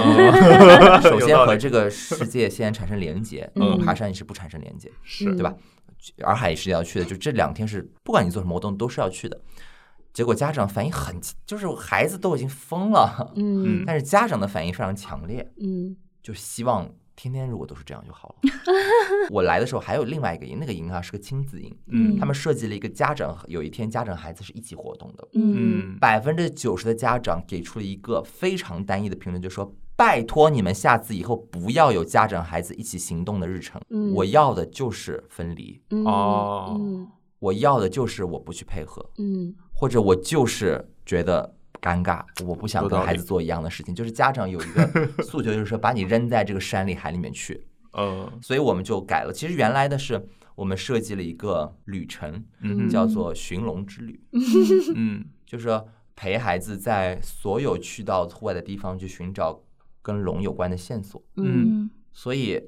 D: [LAUGHS] 首先和这个世界先产生连接。
A: 嗯，
D: 爬山你是不产生连接，
B: 是
D: 对吧？洱海也是要去的，就这两天是不管你做什么活动都是要去的。结果家长反应很，就是孩子都已经疯了，
A: 嗯，
D: 但是家长的反应非常强烈，
A: 嗯，
D: 就希望。天天如果都是这样就好了。我来的时候还有另外一个营，那个营啊是个亲子营，
B: 嗯，
D: 他们设计了一个家长有一天家长孩子是一起活动的，
A: 嗯，
D: 百分之九十的家长给出了一个非常单一的评论，就说拜托你们下次以后不要有家长孩子一起行动的日程，我要的就是分离，
B: 哦，
D: 我要的就是我不去配合，
A: 嗯，
D: 或者我就是觉得。尴尬，我不想跟孩子做一样的事情。就是家长有一个 [LAUGHS] 诉求，就是说把你扔在这个山里海里面去。
B: 嗯，
D: 所以我们就改了。其实原来的是我们设计了一个旅程，嗯叫做寻龙之旅。
B: 嗯，
D: 就是说陪孩子在所有去到户外的地方去寻找跟龙有关的线索。
A: 嗯，
D: 所以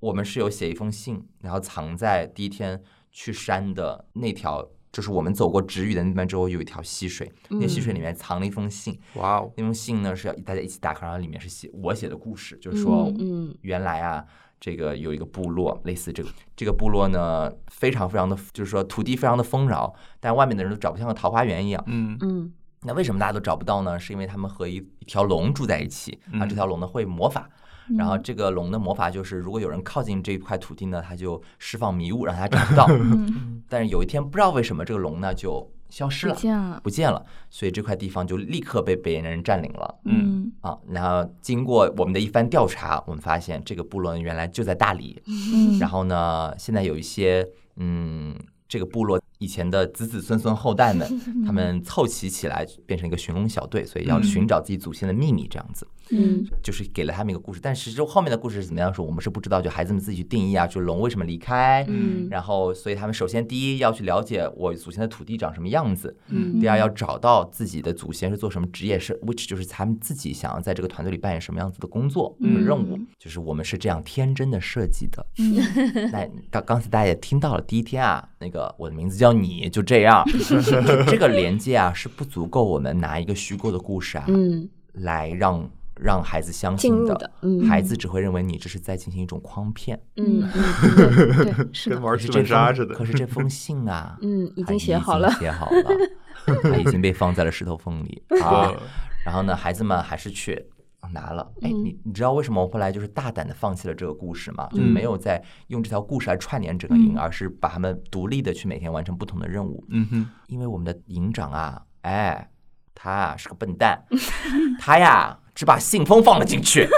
D: 我们是有写一封信，然后藏在第一天去山的那条。就是我们走过止雨的那边之后，有一条溪水，那溪水里面藏了一封信。
B: 哇哦！
D: 那封信呢是要大家一起打开，然后里面是写我写的故事，就是说，
A: 嗯，
D: 原来啊，这个有一个部落，类似这个这个部落呢，非常非常的，就是说土地非常的丰饶，但外面的人都找不像个桃花源一样。
B: 嗯
A: 嗯。
D: 那为什么大家都找不到呢？是因为他们和一一条龙住在一起，啊，这条龙呢会魔法。然后这个龙的魔法就是，如果有人靠近这一块土地呢，它就释放迷雾，让它找不到。[LAUGHS] 但是有一天不知道为什么这个龙呢就消失了，
C: 不见了，
D: 不见了，所以这块地方就立刻被别人占领了。
A: 嗯
D: 啊，然后经过我们的一番调查，我们发现这个部落原来就在大理。
A: 嗯，
D: 然后呢，现在有一些嗯，这个部落以前的子子孙孙后代们，[LAUGHS] 他们凑齐起来变成一个寻龙小队，所以要寻找自己祖先的秘密，这样子。
A: 嗯，
D: 就是给了他们一个故事，但其实后面的故事是怎么样说，我们是不知道，就孩子们自己去定义啊，就龙为什么离开，
A: 嗯
D: 然后所以他们首先第一要去了解我祖先的土地长什么样子，
A: 嗯。
D: 第二要找到自己的祖先是做什么职业，是 which 就是他们自己想要在这个团队里扮演什么样子的工作、
A: 嗯
D: 任务，就是我们是这样天真的设计的。
C: 嗯。[LAUGHS]
D: 那刚刚才大家也听到了，第一天啊，那个我的名字叫你，就这样，[LAUGHS] 这个连接啊是不足够我们拿一个虚构的故事啊，
A: 嗯，
D: 来让让孩子相信的。
A: 的，嗯
D: 孩子只会认为你这是在进行一种诓骗。
A: 嗯嗯 [LAUGHS] 嗯对，是的，
B: 跟玩剧
D: 可是这封
B: 本杀似的。
D: 可是这封信啊，[LAUGHS]
A: 嗯，已经写好了，
D: 写好了，它已经被放在了石头缝里啊。
B: 呃
D: 然后呢，孩子们还是去拿了。哎，
A: 嗯
D: 你你知道为什么我后来就是大胆的放弃了这个故事吗？就
A: 嗯
D: 没有再用这条故事来串联整个营，
C: 嗯
D: 而是把他们独立的去每天完成不同的任务。
B: 嗯哼，
D: 因为我们的营长啊，哎，他啊是个笨蛋，[LAUGHS] 他呀只把信封放了进去。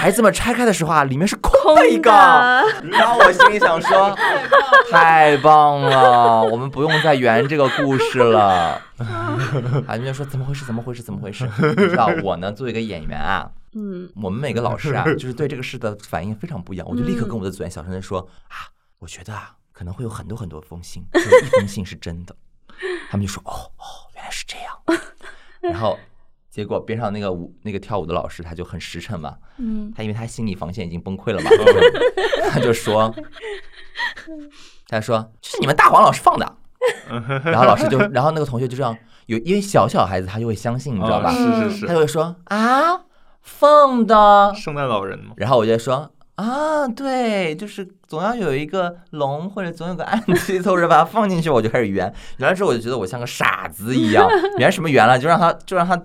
D: 孩子们拆开的时候啊，里面是空的一个。然后我心里想说，[LAUGHS] 太棒了，我们不用再圆这个故事了。[LAUGHS] 孩子们就说怎么回事？怎么回事？怎么回事？你知道我呢，作为一个演员啊，
A: 嗯
D: 我们每个老师啊，就是对这个事的反应非常不一样。我就立刻跟我的组员小声的说啊，我觉得啊，可能会有很多很多封信，只有一封信是真的。他们就说哦哦，原来是这样。[LAUGHS] 然后结果边上那个舞那个跳舞的老师他就很实诚嘛，
C: 嗯
D: 他因为他心理防线已经崩溃了嘛，[LAUGHS] 他就说，[LAUGHS] 他说这是你们大黄老师放的。[LAUGHS] 然后老师就，然后那个同学就这样，有因为小小孩子他就会相信，你知道吧？
B: 哦是是是，
D: 他就会说啊，放的。
B: 圣诞老人嘛。
D: 然后我就说啊，对，就是总要有一个龙，或者总有个暗器凑着把它放进去，我就开始圆。[LAUGHS] 圆了之后，我就觉得我像个傻子一样，[LAUGHS] 圆什么圆了？就让他就让他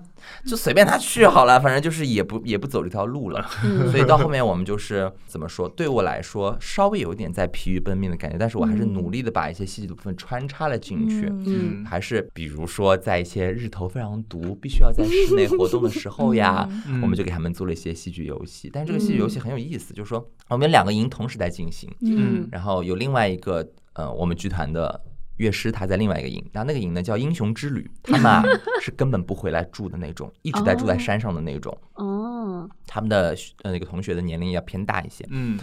D: 就随便他去好了，反正就是也不也不走这条路了。
A: 嗯
D: 所以到后面我们就是怎么说？对我来说稍微有一点在疲于奔命的感觉，但是我还是努力的把一些细节的部分穿插了进去。
A: 嗯
D: 还是比如说，在一些日头非常毒，必须要在室内活动的时候呀，
B: 嗯
D: 我们就给他们做了一些戏剧游戏。但是这个戏剧游戏很有意思，就是说我们两个营同时在进行，
B: 嗯。
D: 然后有另外一个呃，我们剧团的乐师他在另外一个营，然后那个营呢叫英雄之旅，[LAUGHS] 他们啊是根本不回来住的那种，[LAUGHS] 一直在住在山上的那种。
A: 哦，
D: 他们的呃那个同学的年龄要偏大一些，
B: 嗯。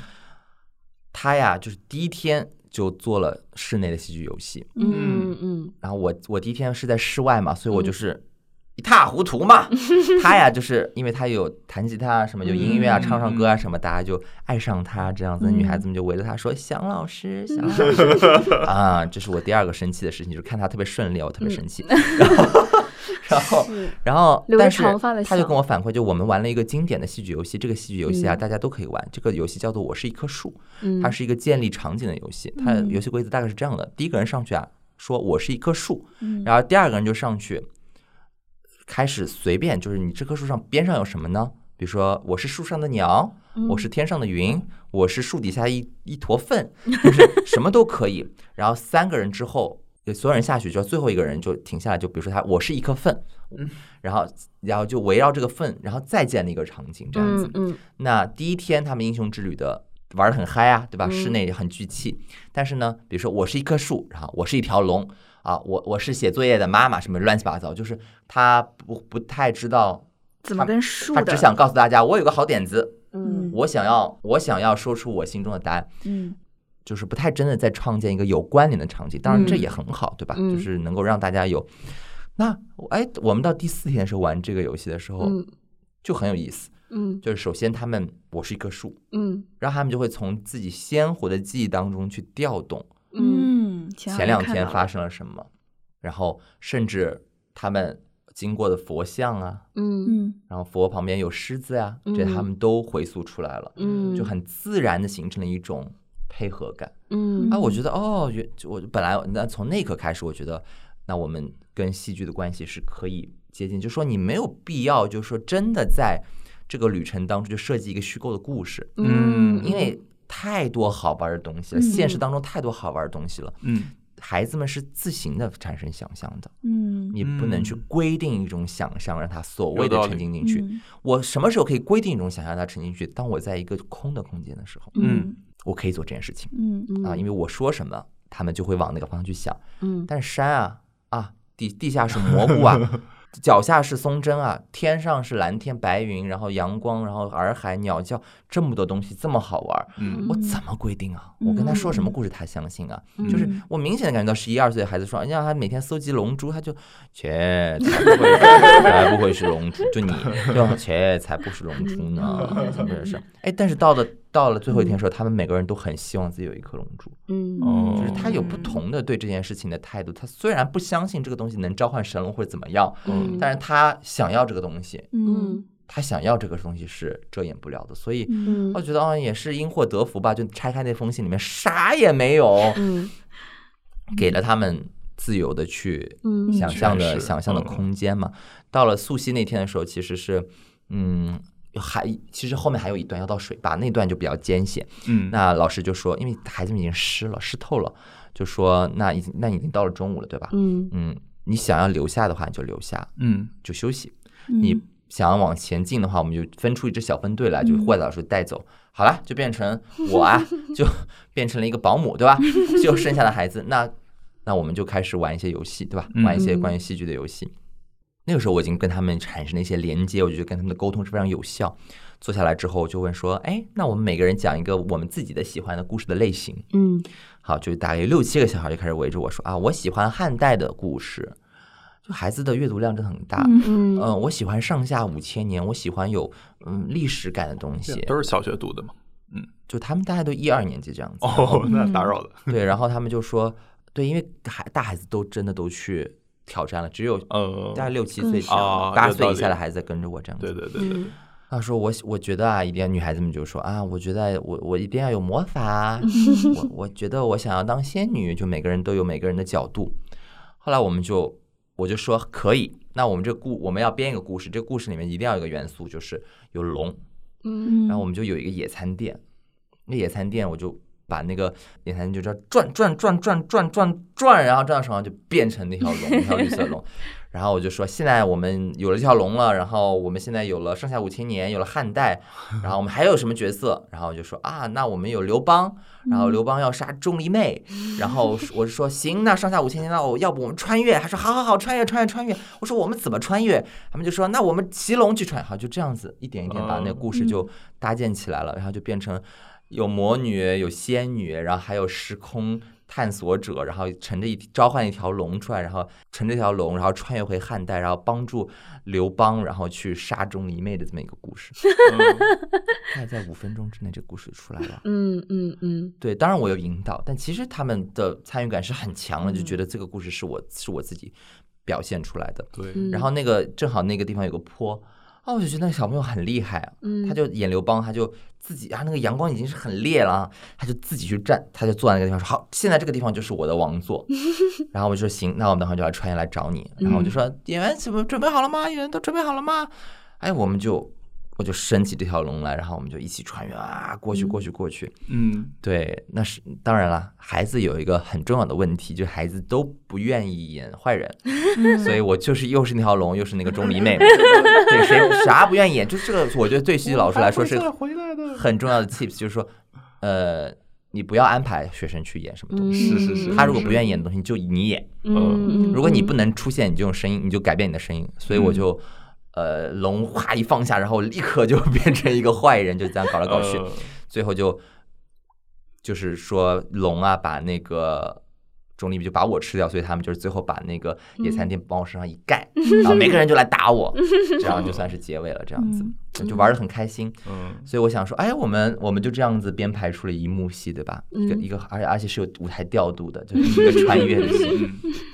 D: 他呀就是第一天就做了室内的戏剧游戏，
A: 嗯嗯。
D: 然后我我第一天是在室外嘛，所以我就是一塌糊涂嘛。[LAUGHS] 他呀，就是因为他有弹吉他啊，什么有音乐啊，
B: 嗯
D: 唱唱歌啊什么，大家就爱上他这样子。
C: 嗯
D: 女孩子们就围着他说：“祥老师，祥老师 [LAUGHS] 啊！”这是我第二个生气的事情，就是看他特别顺利，我特别生气。[LAUGHS] 然后，然后，然后，但是他就跟我反馈，就我们玩了一个经典的戏剧游戏，这个戏剧游戏啊，
A: 嗯
D: 大家都可以玩。这个游戏叫做《我是一棵树》。
A: 嗯，
D: 它是一个建立场景的游戏。它
C: 嗯
D: 游戏规则大概是这样的：第一个人上去啊，说我是一棵树，
C: 嗯
D: 然后第二个人就上去，开始随便，就是你这棵树上边上有什么呢？比如说我是树上的鸟，
A: 嗯
D: 我是天上的云，我是树底下一一坨粪，就是 [LAUGHS] 什么都可以。然后三个人之后，所有人下去就，最后一个人就停下来，就比如说他我是一颗粪，[LAUGHS] 然后然后就围绕这个粪，然后再建立一个场景这样子
A: 嗯。嗯
D: 那第一天他们英雄之旅的玩的很嗨啊，对吧？
A: 嗯
D: 室内很聚气。但是呢，比如说我是一棵树，然后我是一条龙啊，我我是写作业的妈妈，什么乱七八糟，就是他不不太知道，
C: 怎么跟树？
D: 他只想告诉大家，我有个好点子，
A: 嗯
D: 我想要我想要说出我心中的答案。
C: 嗯
D: 就是不太真的在创建一个有关联的场景，当然这
A: 嗯
D: 也很好，对吧？
A: 嗯
D: 就是能够让大家有。那哎，我们到第四天的时候玩这个游戏的时候，
A: 嗯
D: 就很有意思。
A: 嗯
D: 就是首先他们我是一棵树，
A: 嗯
D: 然后他们就会从自己鲜活的记忆当中去调动
C: 前
D: 前两天发生了什么，然后甚至他们经过的佛像啊，
A: 嗯
C: 嗯
D: 然后佛旁边有狮子呀、这
A: 嗯
D: 他们都回溯出来了，
A: 嗯，
D: 就很自然的形成了一种配合感。
A: 嗯
D: 啊，我觉得哦，原我本来那从那一刻开始，我觉得那我们跟戏剧的关系是可以接近，就说你没有必要，就是说真的在这个旅程当中就设计一个虚构的故事，
A: 嗯，
D: 因为太多好玩的东西了，
C: 嗯
D: 现实当中太多好玩的东西了，
B: 嗯
D: 孩子们是自行的产生想象的，
C: 嗯
D: 你不能去
B: 嗯
D: 规定一种想象，让他所谓的沉浸进去。
C: 嗯
D: 我什么时候可以规定一种想象，让他沉浸进去？当我在一个空的空间的时候，
B: 嗯
D: 我可以做这件事情。
C: 嗯
D: 啊，因为我说什么，他们就会往那个方向去想。
A: 嗯，
D: 但是山啊啊，地地下是蘑菇啊。[LAUGHS] 脚下是松针啊，天上是蓝天白云，然后阳光，然后洱海鸟叫，这么多东西这么好玩，
B: 嗯
D: 我怎么规定啊？我跟他说什么故事他相信啊？就是我明显的感觉到十一二岁的孩子说，你让他每天搜集龙珠，他就切 [LAUGHS] 才不会，才不会是龙珠，就你对吧切才不是龙珠呢，才不是。哎，但是到了到了最后一天的时候，他们每个人都很希望自己有一颗龙珠，
A: 嗯，
B: 哦
D: 就是他有不同的对这件事情的态度。他虽然不相信这个东西能召唤神龙或者怎么样，
A: 嗯
D: 但是他想要这个东西，
C: 嗯
D: 他想要这个东西是遮掩不了的。所以
A: 嗯
D: 我觉得啊，也是因祸得福吧。就拆开那封信里面啥也没有，
A: 嗯
D: 给了他们自由的去
A: 嗯
D: 想象的想象的
B: 嗯
D: 空间嘛。到了素汐那天的时候，其实是嗯。还其实后面还有一段要到水坝，那段就比较艰险。
B: 嗯，
D: 那老师就说，因为孩子们已经湿了，湿透了，就说那已经那已经到了中午了，对吧？
A: 嗯
D: 嗯，你想要留下的话，你就留下，
B: 嗯
D: 就休息。
C: 嗯
D: 你想要往前进的话，我们就分出一支小分队来，就
C: 嗯
D: 坏老师带走。好了，就变成我啊，[LAUGHS] 就变成了一个保姆，对吧？就剩下的孩子，那那我们就开始玩一些游戏，对吧？
B: 嗯
D: 玩一些关于戏剧的游戏。那个时候我已经跟他们产生了一些连接，我就觉得跟他们的沟通是非常有效。坐下来之后，我就问说：“哎，那我们每个人讲一个我们自己的喜欢的故事的类型。”
A: 嗯
D: 好，就大概有六七个小孩就开始围着我说啊，我喜欢汉代的故事，就孩子的阅读量真的很大。
A: 嗯
D: 嗯、我喜欢上下五千年，我喜欢有嗯历史感的东西，
B: 都是小学读的嘛。
D: 嗯就他们大概都一二年级这样子。
B: 哦，那打扰了。
D: 对，然后他们就说，对，因为孩大孩子都真的都去挑战了，只有
B: 呃
D: 大概六七岁、
B: 啊
D: 八岁以下的孩子在跟着我这样子。
B: 对对对
D: 他说我我觉得啊，一定要女孩子们就说啊，我觉得我我一定要有魔法，[LAUGHS] 我我觉得我想要当仙女，就每个人都有每个人的角度。后来我们就我就说可以，那我们这故我们要编一个故事，这个故事里面一定要有一个元素，就是有龙，
A: 嗯。
D: 然后我们就有一个野餐店，那野餐店我就把那个野餐垫就这样转转转转转转转，然后转到手上就变成那条龙，那条绿色龙。[LAUGHS] 然后我就说，现在我们有了这条龙了，然后我们现在有了上下五千年，有了汉代，[LAUGHS] 然后我们还有什么角色？然后我就说啊，那我们有刘邦，然后刘邦要杀钟离昧，[LAUGHS] 然后我就说行，那上下五千年，那我要不我们穿越？他说好好好，穿越穿越穿越。我说我们怎么穿越？他们就说那我们骑龙去穿，好就这样子一点一点把那个故事就搭建起来了，然后就变成有魔女，有仙女，然后还有时空探索者，然后乘着一召唤一条龙出来，然后乘这条龙，然后穿越回汉代，然后帮助刘邦，然后去杀钟离昧的这么一个故事。[LAUGHS] 大概在五分钟之内，这个故事就出来了。
A: 嗯嗯嗯
D: 对，当然我有引导，但其实他们的参与感是很强的，就觉得这个故事是我是我自己表现出来的。
B: 对，
A: 嗯，
D: 然后那个正好那个地方有个坡，啊，我就觉得那个小朋友很厉害啊，
A: 嗯
D: 他就演刘邦，他就自己啊，那个阳光已经是很烈了啊，他就自己去站，他就坐在那个地方说好，现在这个地方就是我的王座。[LAUGHS] 然后我就说行，那我们等会儿就要穿越来找你。然后我就说演员怎么准备好了吗？演员都准备好了吗？哎，我们就我就升起这条龙来，然后我们就一起穿越啊，过去过去过去。
B: 嗯
D: 对，那是当然了。孩子有一个很重要的问题，就是孩子都不愿意演坏人，[LAUGHS] 所以我就是又是那条龙，又是那个钟离妹，[LAUGHS] 对，谁啥不愿意演，就是这个，我觉得对戏剧老师来说是。很重要的 tips，就是说，呃，你不要安排学生去演什么东西，
B: 是是是
D: 他如果不愿意演的东西，就你演。
A: 嗯，
D: 如果你不能出现，你就用声音，你就改变你的声音。所以我就。呃，龙哗一放下，然后立刻就 [LAUGHS] 变成一个坏人，就这样搞来搞去。
B: 呃
D: 最后就就是说龙啊，把那个钟离昧就把我吃掉，所以他们就是最后把那个野餐垫往我身上一盖，然后每个人就来打我，[LAUGHS] 这样就算是结尾了，这样子就玩的很开心。
B: 嗯
D: 所以我想说，哎，我们我们就这样子编排出了一幕戏，对吧？一个
A: 嗯
D: 一个，而且而且是有舞台调度的，就是一个穿越的戏。[LAUGHS]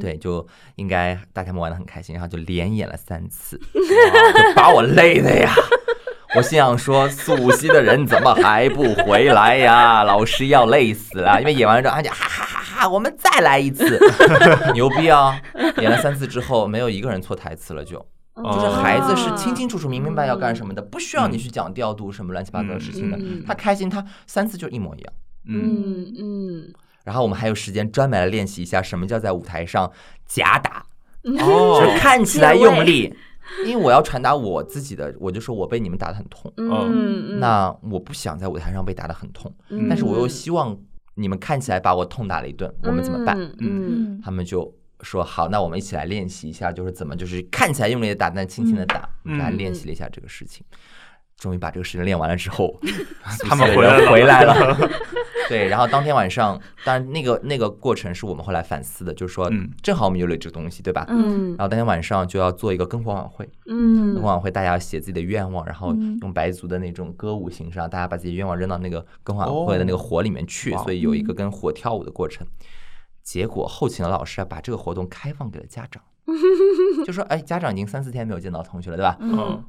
D: 对，就应该大家们玩的很开心，然后就连演了三次，[LAUGHS] 就把我累的呀。[LAUGHS] 我心想说，素汐的人怎么还不回来呀？老师要累死了，因为演完之后，他就哈哈哈哈，我们再来一次，[LAUGHS] 牛逼啊！演了三次之后，没有一个人错台词了就，就是孩子是清清楚楚、明明白要干什么的，不需要你去讲调度什么乱七八糟的事情的
A: 嗯，
D: 他开心，他三次就一模一样。
B: 嗯。
A: 嗯嗯
D: 然后我们还有时间专门来练习一下什么叫在舞台上假打，
B: 哦。
D: 就是看起来用力，因为我要传达我自己的，我就说我被你们打得很痛，
A: 嗯，
D: 那我不想在舞台上被打得很痛，
A: 嗯。
D: 但是我又希望你们看起来把我痛打了一顿，我们怎么办？
A: 嗯。
C: 嗯。
D: 他们就说好，那我们一起来练习一下，就是怎么就是看起来用力的打，但轻轻的打，
B: 嗯
D: 大家练习了一下这个事情。终于把这个事情练完了之后，[LAUGHS]
B: 他们回来了。
D: 回来了。[LAUGHS] 对，然后当天晚上，当然那个那个过程是我们后来反思的，就是说
B: 嗯，
D: 正好我们有了这个东西，对吧？
A: 嗯。
D: 然后当天晚上就要做一个篝火晚会，
A: 嗯。
D: 篝火晚会大家要写自己的愿望，然后
C: 嗯。
D: 用白族的那种歌舞形式，让大家把自己愿望扔到那个篝火晚会的那个火里面去，
B: 哇。
D: 所以有一个跟火跳舞的过程。结果后勤的老师啊，把这个活动开放给了家长，[LAUGHS] 就说：“哎，家长已经三四天没有见到同学了，对吧？
A: 嗯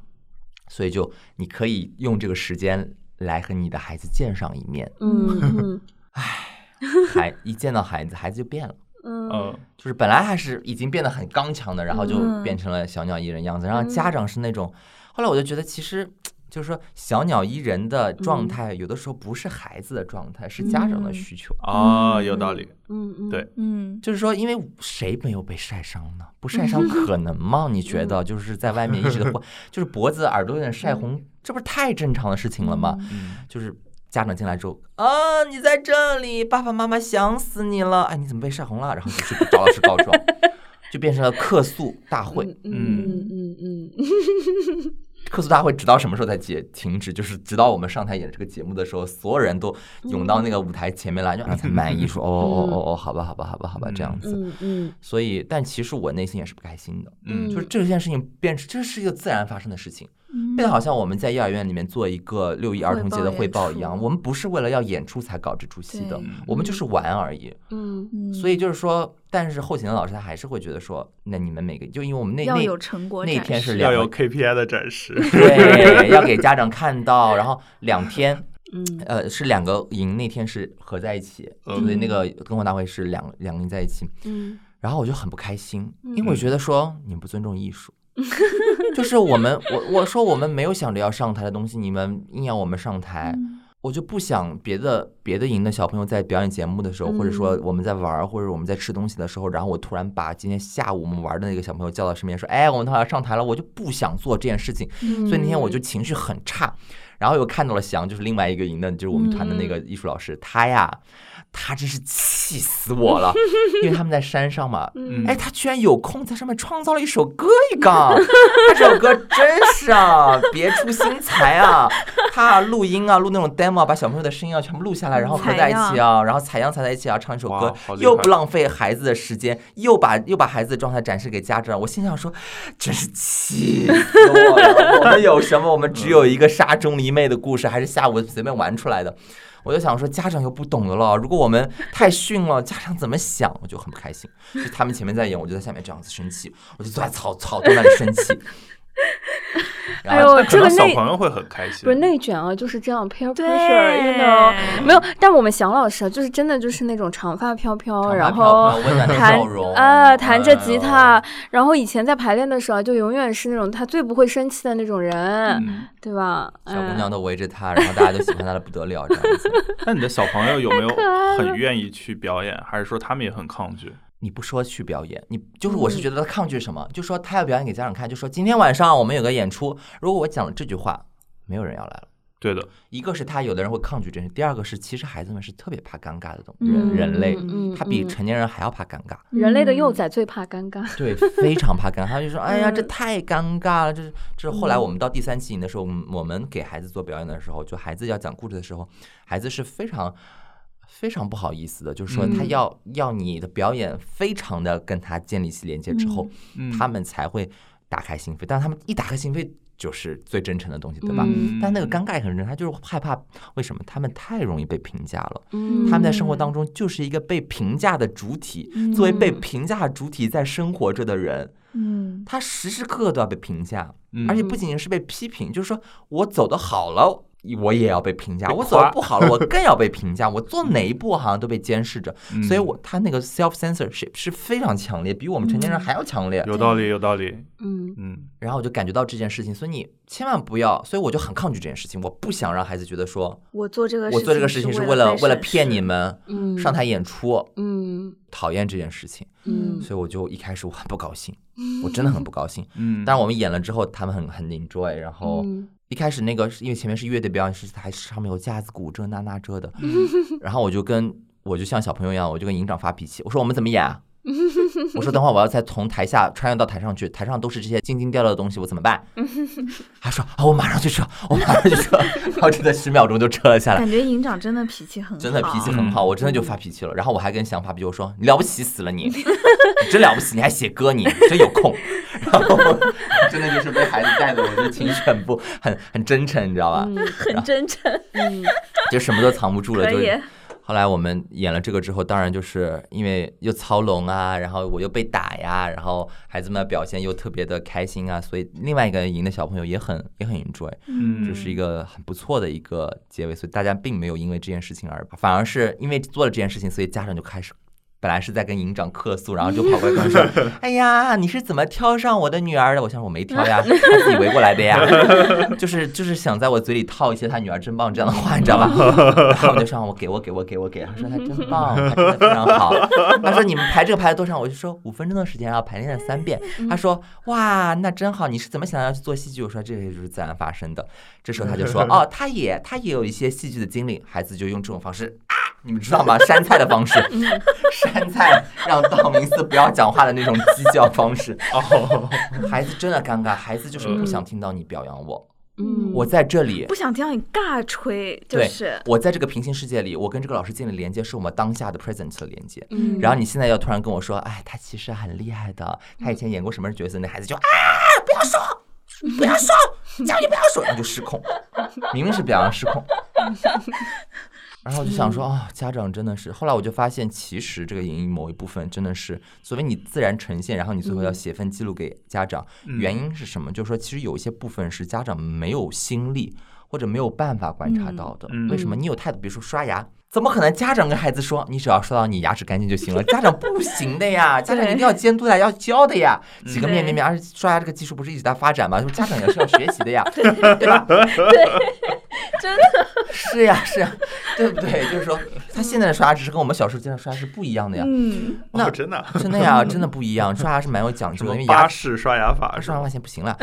D: 所以就你可以用这个时间来和你的孩子见上一面。
A: 嗯 [LAUGHS] 嗯
D: 孩一见到孩子，孩子就变了。[LAUGHS] ”
A: 嗯
B: 嗯
D: 就是本来还是已经变得很刚强的，然后就
C: 嗯
D: 变成了小鸟依人样子。然后家长是那种，后来我就觉得其实就是说小鸟依人的状态，有的时候不是孩子的状态，是家长的需求。
B: 啊，有道理。
A: 嗯嗯
B: 对
C: 嗯
D: 就是说，因为谁没有被晒伤呢？不晒 [LAUGHS] 伤可能吗？你觉得就是在外面一直的 [LAUGHS] 就是脖子、耳朵有点晒红，这不是太正常的事情了吗？
B: 嗯
D: 就是家长进来之后啊，你在这里，爸爸妈妈想死你了，哎，你怎么被晒红了？然后就去找老师告状，[LAUGHS] 就变成了客诉大会。
A: 嗯嗯嗯嗯
D: 客诉大会直到什么时候才结停止？就是直到我们上台演这个节目的时候，所有人都涌到那个舞台前面来，就啊才满意说哦哦哦哦，好吧好吧好吧好吧这样子。
A: 嗯嗯
D: 所以，但其实我内心也是不开心的，
B: 嗯
D: 就是这件事情变成，这是一个自然发生的事情，
C: 嗯
D: 变得好像我们在幼儿园里面做一个六一儿童节的汇报一样，我们不是为了要演出才搞这出戏的，我们就是玩而已。
A: 嗯
C: 嗯
D: 所以就是说，但是后勤的老师他还是会觉得说，那你们每个就因为我们那那
C: 有成果
D: 那天是两
B: 要有 KPI 的展示。
D: 对，[LAUGHS] 要给家长看到，然后两天，[LAUGHS]
A: 嗯
D: 呃，是两个营，那天是合在一起，
B: 嗯
D: 所以那个篝火大会是两两个营在一起，
A: 嗯
D: 然后我就很不开心，因为我觉得说你们不尊重艺术。[LAUGHS] 就是我们，我我说我们没有想着要上台的东西，你们硬要我们上台，
C: 嗯
D: 我就不想别的别的营的小朋友在表演节目的时候，或者说
A: 嗯
D: 我们在玩儿，或者我们在吃东西的时候，然后我突然把今天下午我们玩的那个小朋友叫到身边说：“哎，我们要上台了。”我就不想做这件事情，
A: 嗯，
D: 所以那天我就情绪很差。然后又看到了翔，就是另外一个营的，就是我们团的那个艺术老师，他呀，他真是气死我了，[LAUGHS] 因为他们在山上嘛，
B: 嗯
D: 哎，他居然有空在上面创造了一首歌一杠，他 [LAUGHS] 这首歌真是啊，别出心裁啊！他录音啊，录那种 demo，啊把小朋友的声音啊全部录下来，然后合在一起啊，然后采样采在一起啊，唱一首歌又不浪费孩子的时间，又把又把孩子的状态展示给家长。我心想说，真是气死我了！我们有什么？我们只有一个杀钟离妹的故事，还是下午随便玩出来的。我就想说，家长又不懂的了。如果我们太训了，家长怎么想？我就很不开心。就他们前面在演，我就在下面这样子生气，我就坐在草草堆那里生气。然 [LAUGHS] 后
A: 哎呦，这个内
B: 小朋友会很开心。
A: 不是内卷啊，就是这样 peer pressure，you know，没有。但我们祥老师啊，就是真的就是那种长发飘飘，然
D: 飘
A: 后弹
D: 笑容
A: 啊弹着吉
D: 哎
A: 他，然后以前在排练的时候就永远是那种他最不会生气的那种人，
B: 嗯，
A: 对吧？
D: 小姑
A: 嗯
D: 娘都围着他，然后大家都喜欢他的不得了，这样子。
B: 那你的小朋友有没有很愿意去表演，还是说他们也很抗拒？
D: 你不说去表演，你就是我是
A: 嗯
D: 觉得他抗拒什么，就说他要表演给家长看，就说今天晚上我们有个演出，如果我讲了这句话，没有人要来了。
B: 对的，
D: 一个是他有的人会抗拒这件事，第二个是其实孩子们是特别怕尴尬的东
C: 嗯
D: 人人类，
A: 嗯
D: 他比
A: 嗯
D: 成年人还要怕尴尬。
A: 人类的幼
C: 嗯
A: 崽最怕尴尬。
D: 对，非常怕尴尬。他就说：“ [LAUGHS] 哎呀，这
A: 嗯
D: 太尴尬了。”这是这是后来我们到第三期营的时候，我们我们给孩子做表演的时候，就孩子要讲故事的时候，孩子是非常非常不好意思的，就是说他
A: 嗯
D: 要要你的表演非常的跟他建立起连接之后，
B: 嗯，
D: 他们才会打开心扉。但他们一打开心扉，就是最真诚的东西，对吧？
A: 嗯
D: 但那个尴尬也很真，他就是害怕，为什么？他们太容易被评价了。
A: 嗯
D: 他们在生活当中就是一个被评价的主体，作为被评价主体在生活着的人，
C: 嗯
D: 他时时刻刻都要被评价，
B: 嗯
D: 而且不仅仅是被批评，就是说我走的好了。我也要被评价，我走的不好了，我更要被评价。我做哪一步好像都被监视着，
B: 嗯。
D: 所以我他那个 self censorship 是非常强烈，比我们成年人还要强烈。
B: 有道理，有道理。
A: 嗯。
B: 嗯。
D: 然后我就感觉到这件事情，所以你千万不要，所以我就很抗拒这件事情，我不想让孩子觉得说
C: 我做这个
D: 我做这个事情是为了为了骗你们
A: 嗯。
D: 上台演出，
A: 嗯。
D: 讨厌这件事情，
A: 嗯。
D: 所以我就一开始我很不高兴，我真的很不高兴。
B: 嗯，
D: 但是我们演了之后，他们很很 enjoy，然后
A: 嗯
D: 一开始那个是因为前面是乐队表演，是还上面有架子鼓这那那这的，
A: 嗯
D: 然后我就跟我就像小朋友一样，我就跟营长发脾气，我说我们怎么演啊？我说等会儿我要再从台下穿越到台上去，台上都是这些晶晶掉掉的东西，我怎么办？[LAUGHS] 他说啊，我马上去撤，我马上去撤，然后真的十秒钟就撤了下来。
C: 感觉营长真的脾气很好，
D: 真的脾气很好，我真的就发脾气了。然后我还跟想法比，我说你了不起死了你，[LAUGHS] 你真了不起，你还写歌，你真有空。然后真的就是被孩子带的，我就情绪很不很很真诚，你知道吧？
C: 很真诚，
A: 嗯，
D: 就什么都藏不住了，就。后来我们演了这个之后，当然就是因为又操龙啊，然后我又被打呀，然后孩子们表现又特别的开心啊，所以另外一个赢的小朋友也很也很 enjoy，
B: 嗯，
D: 就是一个很不错的一个结尾，所以大家并没有因为这件事情而，反而是因为做了这件事情，所以家长就开始。本来是在跟营长客诉，然后就跑过来跟我说：[LAUGHS] “哎呀，你是怎么挑上我的女儿的？”我想我没挑呀，他自己围过来的呀，[LAUGHS] 就是就是想在我嘴里套一些他女儿真棒这样的话，你知道吧？然后我就说：“我给我给我给我给。”他说：“他真棒，他真的非常好。”他说：“你们排这个排了多长？”我就说：“五分钟的时间，然后排练了三遍。”他说：“哇，那真好！你是怎么想要去做戏剧？”我说：“这些就是自然发生的。”这时候他就说：“哦，他也他也有一些戏剧的经历。”孩子就用这种方式啊，你们知道吗？[LAUGHS] 山菜的方式，山 [LAUGHS] 菜让道明寺不要讲话的那种鸡叫方式。哦，[LAUGHS] 孩子真的尴尬，孩子就是不想听到你表扬我。
A: 嗯，
D: 我在这里
C: 不想听到你尬吹，就是
D: 我在这个平行世界里，我跟这个老师建立连接，是我们当下的 present 的连接。
A: 嗯，
D: 然后你现在要突然跟我说，哎，他其实很厉害的，他以前演过什么角色？那孩子就啊，不要说，[LAUGHS] 不要说，叫你不要说，然后就失控，明明是表扬失控。然后我就想说啊，家长真的是。后来我就发现，其实这个影音某一部分真的是所谓你自然呈现，然后你最后要写份记录给家长。原因是什么？就是说，其实有一些部分是家长没有心力或者没有办法观察到的。为什么？你有态度，比如说刷牙，怎么可能家长跟孩子说，你只要刷到你牙齿干净就行了？[LAUGHS] 家长不行的呀，[LAUGHS] 家长一定要监督的，要教的呀。几个面面面，而且刷牙这个技术不是一直在发展吗？[LAUGHS] 就家长也是要学习的呀，对吧？
C: 对。真的
D: 是呀，是呀，对不对？就是说，他现在的刷牙只是跟我们小时候经常刷牙是不一样的呀。
C: 嗯，
D: 那
B: 真的
D: 真的呀，真的不一样。刷牙是蛮有讲究的，因为
B: 巴氏刷牙法，
D: 刷完现在不行了，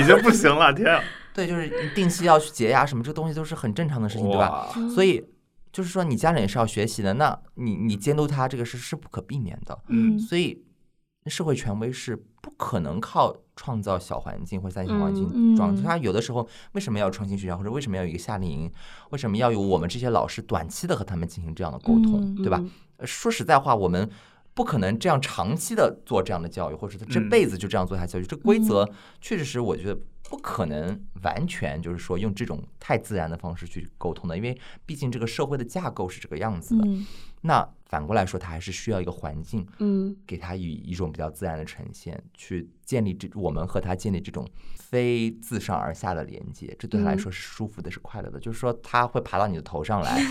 B: 已经不行了，天啊！
D: 对，就是你定期要去洁牙什么，这个东西都是很正常的事情，对吧？所以就是说，你家长也是要学习的，那你你监督他这个事是不可避免的。
C: 嗯，
D: 所以社会权威是不可能靠。创造小环境或者在小环境装，他有的时候为什么要创新学校，或者为什么要有一个夏令营？为什么要有我们这些老师短期的和他们进行这样的沟通，对吧？说实在话，我们不可能这样长期的做这样的教育，或者他这辈子就这样做下教育。这规则确实是我觉得不可能完全就是说用这种太自然的方式去沟通的，因为毕竟这个社会的架构是这个样子的。那反过来说，他还是需要一个环境，
A: 嗯，
D: 给他以一种比较自然的呈现，去建立这我们和他建立这种非自上而下的连接，这对他来说是舒服的，是快乐的。就是说，他会爬到你的头上来，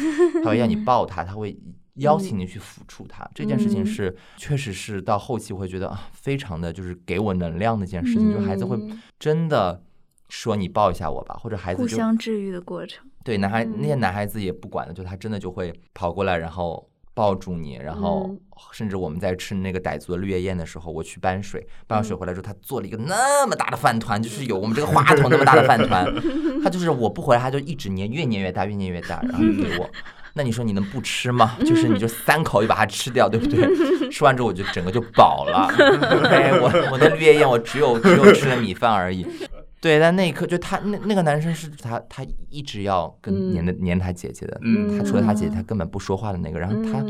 D: 他会让你抱他，他会 [LAUGHS] 邀请你去抚触他。这件事情是，确实是到后期我会觉得啊，非常的就是给我能量的一件事情。就孩子会真的说你抱一下我吧，或者孩子
C: 互相治愈的过程。
D: 对，男孩那些男孩子也不管的，就他真的就会跑过来，然后。抱住你，然后甚至我们在吃那个傣族的绿叶宴的时候，我去搬水，搬完水回来之后，他做了一个那么大的饭团，就是有我们这个话 [LAUGHS] 筒那么大的饭团，[LAUGHS] 他就是我不回来，他就一直捏，越捏越大，越捏越大，然后给我。[LAUGHS] 那你说你能不吃吗？就是你就三口就把它吃掉，对不对？吃完之后我就整个就饱了。我我的绿叶宴我只有只有吃了米饭而已。对，但那一刻就他那那个男生是他他一直要跟黏的黏他姐姐的，他除了他姐姐他根本不说话的那个，然后他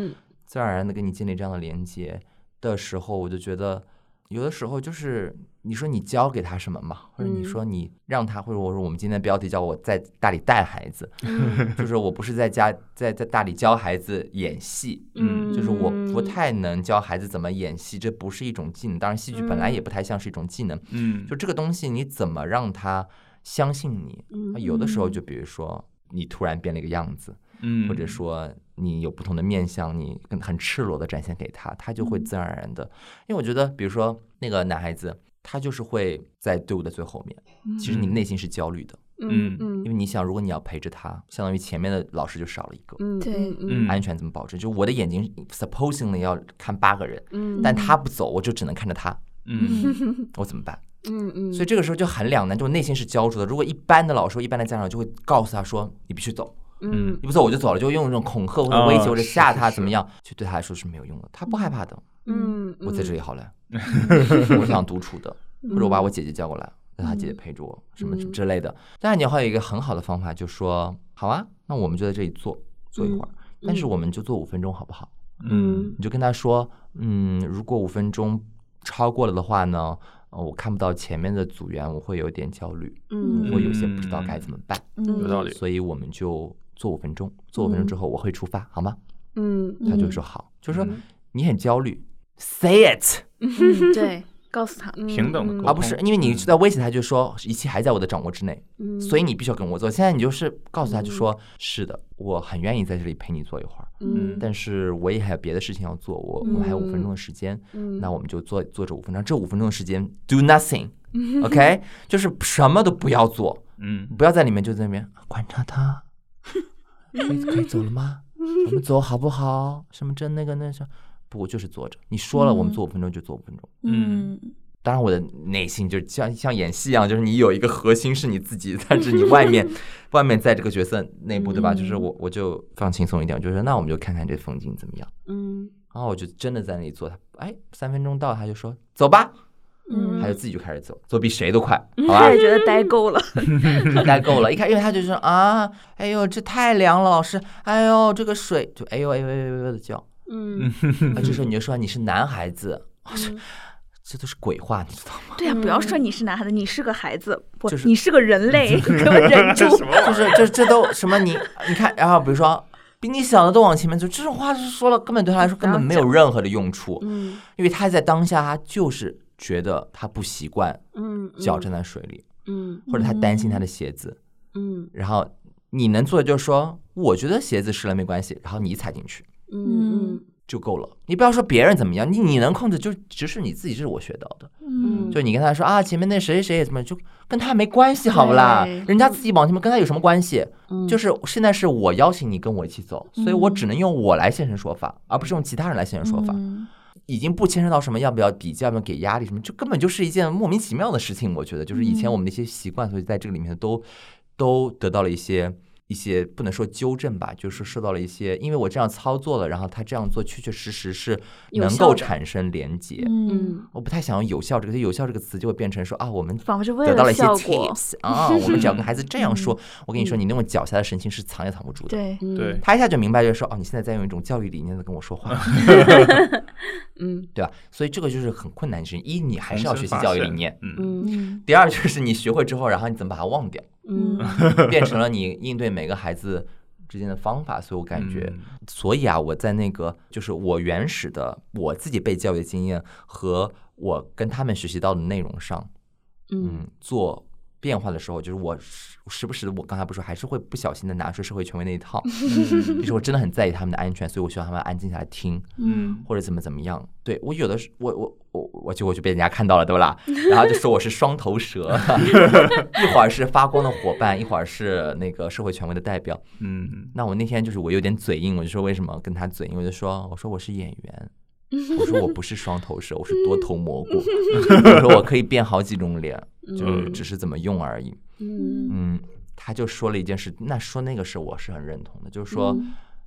D: 自然而然的跟你建立这样的连接的时候，我就觉得。有的时候就是你说你教给他什么嘛，或者你说你让他，或者我说我们今天的标题叫我在大理带孩子，[LAUGHS] 就是我不是在家在在大理教孩子演戏，
A: 嗯，
D: 就是我不太能教孩子怎么演戏，这不是一种技能。当然，戏剧本来也不太像是一种技能，
B: 嗯，
D: 就这个东西你怎么让他相信你？有的时候就比如说你突然变了一个样子。
B: 嗯，
D: 或者说你有不同的面相，你很很赤裸的展现给他，他就会自然而然的。因为我觉得，比如说那个男孩子，他就是会在队伍的最后面。其实你内心是焦虑的，
A: 嗯嗯，
D: 因为你想，如果你要陪着他，相当于前面的老师就少了一个，
A: 嗯，
C: 对，
A: 嗯，
D: 安全怎么保证？就我的眼睛 supposingly 要看八个人，
A: 嗯，
D: 但他不走，我就只能看着他，
B: 嗯，
D: 我怎么办？[LAUGHS]
A: 嗯嗯，
D: 所以这个时候就很两难，就内心是焦灼的。如果一般的老师、一般的家长就会告诉他说：“你必须走。”
A: 嗯
D: 你不走我就走了，就用这种恐吓或者威胁或者吓他怎么样，就对他来说是没有用的，他不害怕的。
A: 嗯，
D: 我在这里好了，[LAUGHS] 我想独处的，或者我把我姐姐叫过来，让她姐姐陪着我，什么什么之类的。当然，你还有一个很好的方法，就说好啊，那我们就在这里坐坐一会儿，但是我们就坐五分钟好不好？
B: 嗯
D: 你就跟他说，嗯，如果五分钟超过了的话呢，呃我看不到前面的组员，我会有点焦虑，
A: 嗯
D: 我会有些不知道该怎么办，
B: 有道理。
D: 所以我们就做五分钟，做五分钟之后我会出发，好吗？
A: 嗯
D: 他就说好，就说
B: 嗯。
D: 你很焦虑，say it。
C: 嗯，[LAUGHS] 对，告诉他，
B: 平等的沟通
D: 而不是因为你是在威胁他，就说一切还在我的掌握之内，
A: 嗯
D: 所以你必须要跟我做。现在你就是告诉他，就说是的，我很愿意在这里陪你坐一会儿，
A: 嗯
D: 但是我也还有别的事情要做，我我们还有五分钟的时间，
A: 嗯。
D: 那我们就坐坐这五分钟，这五分钟的时间 do nothing，OK，[LAUGHS] 就是什么都不要做，
B: 嗯。
D: 不要在里面就在那边观察他，可以可以走了吗？我们走好不好？什么这那个那啥，不，我就是坐着。你说了，我们坐五分钟就坐五分钟。
C: 嗯
D: 当然，我的内心就像像演戏一样，就是你有一个核心是你自己，但是你外面 [LAUGHS] 外面在这个角色内部，对吧？就是我我就放轻松一点，就是那我们就看看这风景怎么样。
A: 嗯
D: 然后我就真的在那里坐，他哎三分钟到，他就说走吧，
A: 嗯
D: 他就自己就开始走，走比谁都快，[LAUGHS] 好吧
C: 他？也觉得待够了，
D: 他待够了，一看，因为他就说啊，哎呦这太凉了，老师，哎呦这个水就哎呦哎呦哎呦哎呦的叫，
A: 嗯
D: 啊这时候你就说你是男孩子，这都是鬼话，你知道吗？[LAUGHS]
C: 对呀，不要说你是男孩子，你是个孩子，不
D: 就是，
C: 你是个人类，[LAUGHS] 给我忍住。
D: 就是这这都什么你你看，然后比如说比你小的都往前面走，这种话是说了根本对他来说根本没有任何的用处，
A: 嗯
D: 因为他在当下他就是觉得他不习惯
A: 嗯
D: 脚站在水里，
A: 嗯。
D: 或者他担心他的鞋子，
A: 嗯。
D: 然后你能做的就是说，我觉得鞋子湿了没关系，然后你踩进去
A: 嗯
D: 就够了。你不要说别人怎么样，你你能控制就只是你自己，这是我学到的。
A: 嗯。
D: 就你跟他说啊，前面那谁谁谁也怎么，就跟他没关系，好不啦？人家自己往前面跟他有什么关系？
A: 嗯。
D: 就是现在是我邀请你跟我一起走，所以我只能用我来现身说法，而不是用其他人来现身说法。
C: 嗯
D: 已经不牵扯到什么要不要比较、要不要给压力什么，就根本就是一件莫名其妙的事情。我觉得就是以前我们的一些习惯，所以在这个里面都都得到了一些一些不能说纠正吧，就是受到了一些，因为我这样操作了，然后他这样做确确实实是能够产生连接。
C: 嗯，
A: 嗯
D: 我不太想用有效这个，有效这个词就会变成说啊，我们
C: 仿佛是为
D: 得到了一些。tips 啊，我们只要跟孩子这样说，我跟你说，你那种脚下的神情是藏也藏不住的。
C: 对，
B: 对，
D: 他一下就明白，就是说哦，你现在在用一种教育理念在跟我说话，[LAUGHS]
A: 嗯 [LAUGHS]
D: 对吧？所以这个就是很困难的事情。一，你还是要学习教育理念；
B: 嗯
A: 嗯
C: 嗯
D: 第二，就是你学会之后，然后你怎么把它忘掉，
A: 嗯 [LAUGHS]
D: 变成了 [LAUGHS] 你应对每个孩子之间的方法。所以我感觉，
B: 嗯
D: 所以啊，我在那个就是我原始的我自己被教育的经验和我跟他们学习到的内容上，
A: 嗯
D: 嗯，做变化的时候，就是我时时不时的，我刚才不是说还是会不小心的拿出社会权威那一套，[LAUGHS] 就是我真的很在意他们的安全，所以我希望他们安静下来听，
C: 嗯
D: 或者怎么怎么样。对我有的时，我我我我就我就被人家看到了，对不啦？然后就说我是双头蛇，[LAUGHS] 一会儿是发光的伙伴，一会儿是那个社会权威的代表。
B: 嗯
D: 那我那天就是我有点嘴硬，我就说为什么跟他嘴硬，我就说我说我是演员。我说我不是双头蛇，我是多头蘑菇。[LAUGHS] 我说我可以变好几种脸，就是只是怎么用而已。
A: 嗯。
D: 嗯，他就说了一件事，那说那个事我是很认同的，就是说，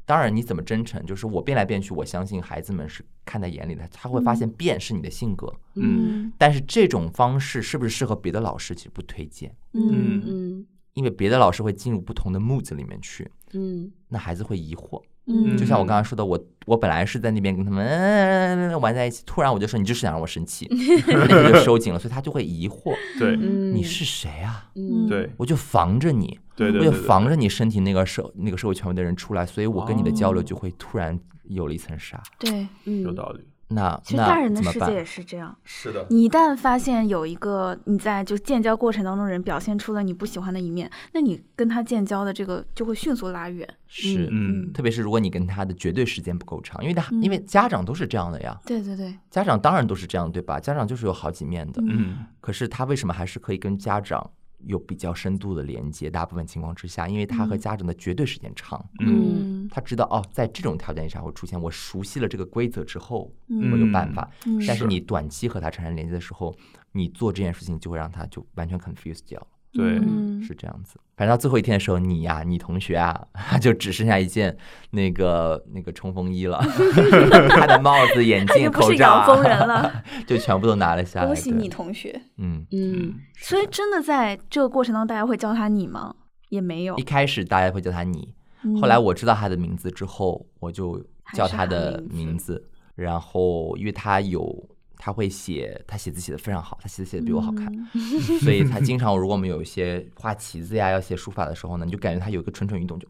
D: 当然你怎么真诚，就是我变来变去，我相信孩子们是看在眼里的，他会发现变是你的性格，
A: 嗯。
D: 但是这种方式是不是适合别的老师，其实不推荐，
A: 嗯嗯
D: 因为别的老师会进入不同的 mood 里面去，
A: 嗯
D: 那孩子会疑惑。
C: 嗯
D: 就像我刚刚说的，我我本来是在那边跟他们、嗯、玩在一起，突然我就说你就是想让我生气，[LAUGHS] 那个就收紧了，所以他就会疑惑，
B: 对
A: 嗯
D: 你是谁啊？
A: 嗯
B: 对
D: 我就防着你，
B: 对对，
D: 我就防着你身体那个社那个社会权威的人出来，所以我跟你的交流
B: 哦
D: 就会突然有了一层纱。
C: 对，
A: 嗯
B: 有道理，
D: 那
C: 其实大人？的世界也是这样。
B: 是的，
C: 你一旦发现有一个你在就建交过程当中人表现出了你不喜欢的一面，那你跟他建交的这个就会迅速拉远。
D: 是，
B: 嗯
D: 特别是如果你跟他的绝对时间不够长，因为他、
C: 嗯
D: 因为家长都是这样的呀，
C: 对对对，
D: 家长当然都是这样，对吧？家长就是有好几面的，
B: 嗯
D: 可是他为什么还是可以跟家长有比较深度的连接？大部分情况之下，因为他和
C: 嗯
D: 家长的绝对时间长，
A: 嗯
D: 他知道哦，在这种条件下会出现，我熟悉了这个规则之后，
C: 嗯
D: 我有办法。
C: 嗯
D: 但是你短期和他产生连接的时候，你做这件事情就会让他就完全 confused 掉。
B: 对，
C: 嗯
D: 是这样子。反正到最后一天的时候，你呀，你同学啊，[LAUGHS] 就只剩下一件那个那个冲锋衣了，[LAUGHS] 他的帽子、眼镜、口罩，
C: 阳风人了，[LAUGHS]
D: 就全部都拿了下来。
C: 恭喜你同学。
D: 嗯
A: 嗯，
C: 所以真的在这个过程当中，大家会叫他你吗？也没有。
D: 一开始大家会叫他你，后来我知道他的名字之后，我就叫他的名字。然后因为他有。他会写，他写字写的非常好，他写字写的比我好看，[LAUGHS] 所以他经常 [LAUGHS] 如果我们有一些画旗子呀，要写书法的时候呢，你就感觉他有一个蠢蠢欲动，就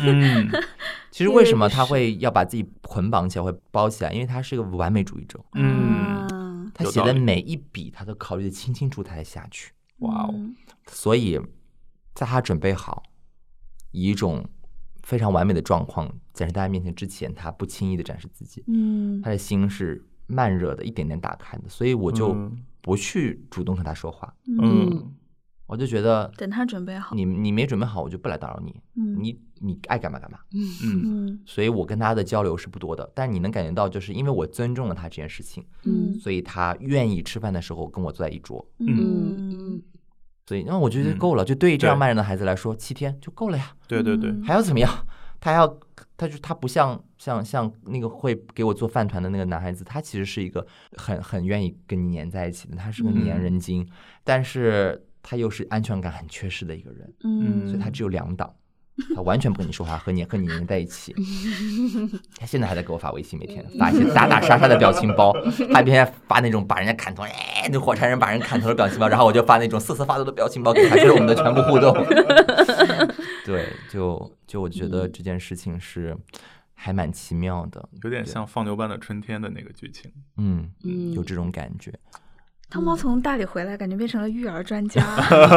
D: 嗯，[LAUGHS] 其实为什么他会要把自己捆绑起来，会包起来？因为他是一个完美主义者，
B: 嗯，
D: 他写的每一笔他都考虑的清清楚楚才下去，
B: 哇哦，
D: 所以在他准备好以一种非常完美的状况展示大家面前之前，他不轻易的展示自己，
C: 嗯，
D: 他的心是。慢热的，一点点打开的，所以我就不去主动和他说话。
B: 嗯，
D: 我就觉得
C: 等他准备好，
D: 你你没准备好，我就不来打扰你。
C: 嗯，
D: 你你爱干嘛干嘛。
B: 嗯
C: 嗯，
D: 所以我跟他的交流是不多的，但你能感觉到，就是因为我尊重了他这件事情，
C: 嗯，
D: 所以他愿意吃饭的时候跟我坐在一桌。
C: 嗯，
D: 所以那我觉得够了，就对于这样慢热的孩子来说，七天就够了呀。
B: 对对对，
D: 还要怎么样？他要。他就他不像像像那个会给我做饭团的那个男孩子，他其实是一个很很愿意跟你黏在一起的，他是个粘人精，但是他又是安全感很缺失的一个人，
C: 嗯，
D: 所以他只有两档，他完全不跟你说话，和你和你黏在一起。[LAUGHS] 他现在还在给我发微信，每天发一些打打杀杀的表情包，他边发那种把人家砍头，哎，那火柴人把人砍头的表情包，然后我就发那种瑟瑟发抖的表情包给他，这是我们的全部互动。[LAUGHS] 对，就就我觉得这件事情是还蛮奇妙的，
B: 有点像放牛班的春天的那个剧情，
D: 嗯嗯，有这种感觉。
C: 汤猫从大理回来，感觉变成了育儿专家。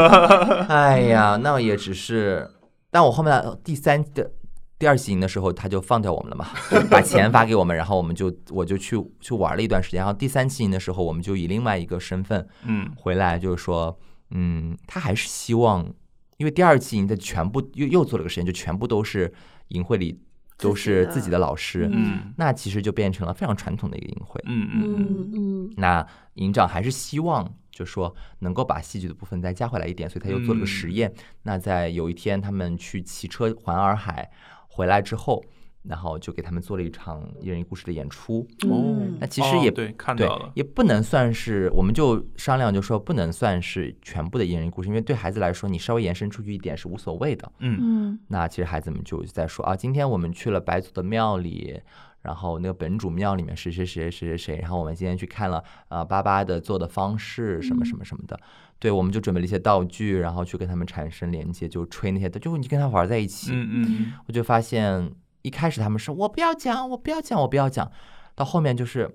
C: [LAUGHS]
D: 哎呀，那也只是，但我后面第三的第二期营的时候，他就放掉我们了嘛，把钱发给我们，然后我们就我就去去玩了一段时间。然后第三期营的时候，我们就以另外一个身份，
B: 嗯，
D: 回来就是说，嗯，他还是希望。因为第二季营的全部又又做了个实验，就全部都是营会里都是自己的老师，
B: 嗯，
D: 那其实就变成了非常传统的一个营会，
B: 嗯
C: 嗯嗯。
D: 那营长还是希望就说能够把戏剧的部分再加回来一点，所以他又做了个实验。那在有一天他们去骑车环洱海回来之后。然后就给他们做了一场一人一故事的演出。
B: 哦，
D: 那其实也
B: 对，看到了，
D: 也不能算是，我们就商量，就说不能算是全部的一人一故事，因为对孩子来说，你稍微延伸出去一点是无所谓的。
B: 嗯
C: 嗯。
D: 那其实孩子们就在说啊，今天我们去了白族的庙里，然后那个本主庙里面谁谁谁谁谁谁，然后我们今天去看了啊，巴巴的做的方式什么什么什么的。对，我们就准备了一些道具，然后去跟他们产生连接，就吹那些，就你跟他玩在一起。
B: 嗯嗯。
D: 我就发现。一开始他们说我不要讲，我不要讲，我不要讲，到后面就是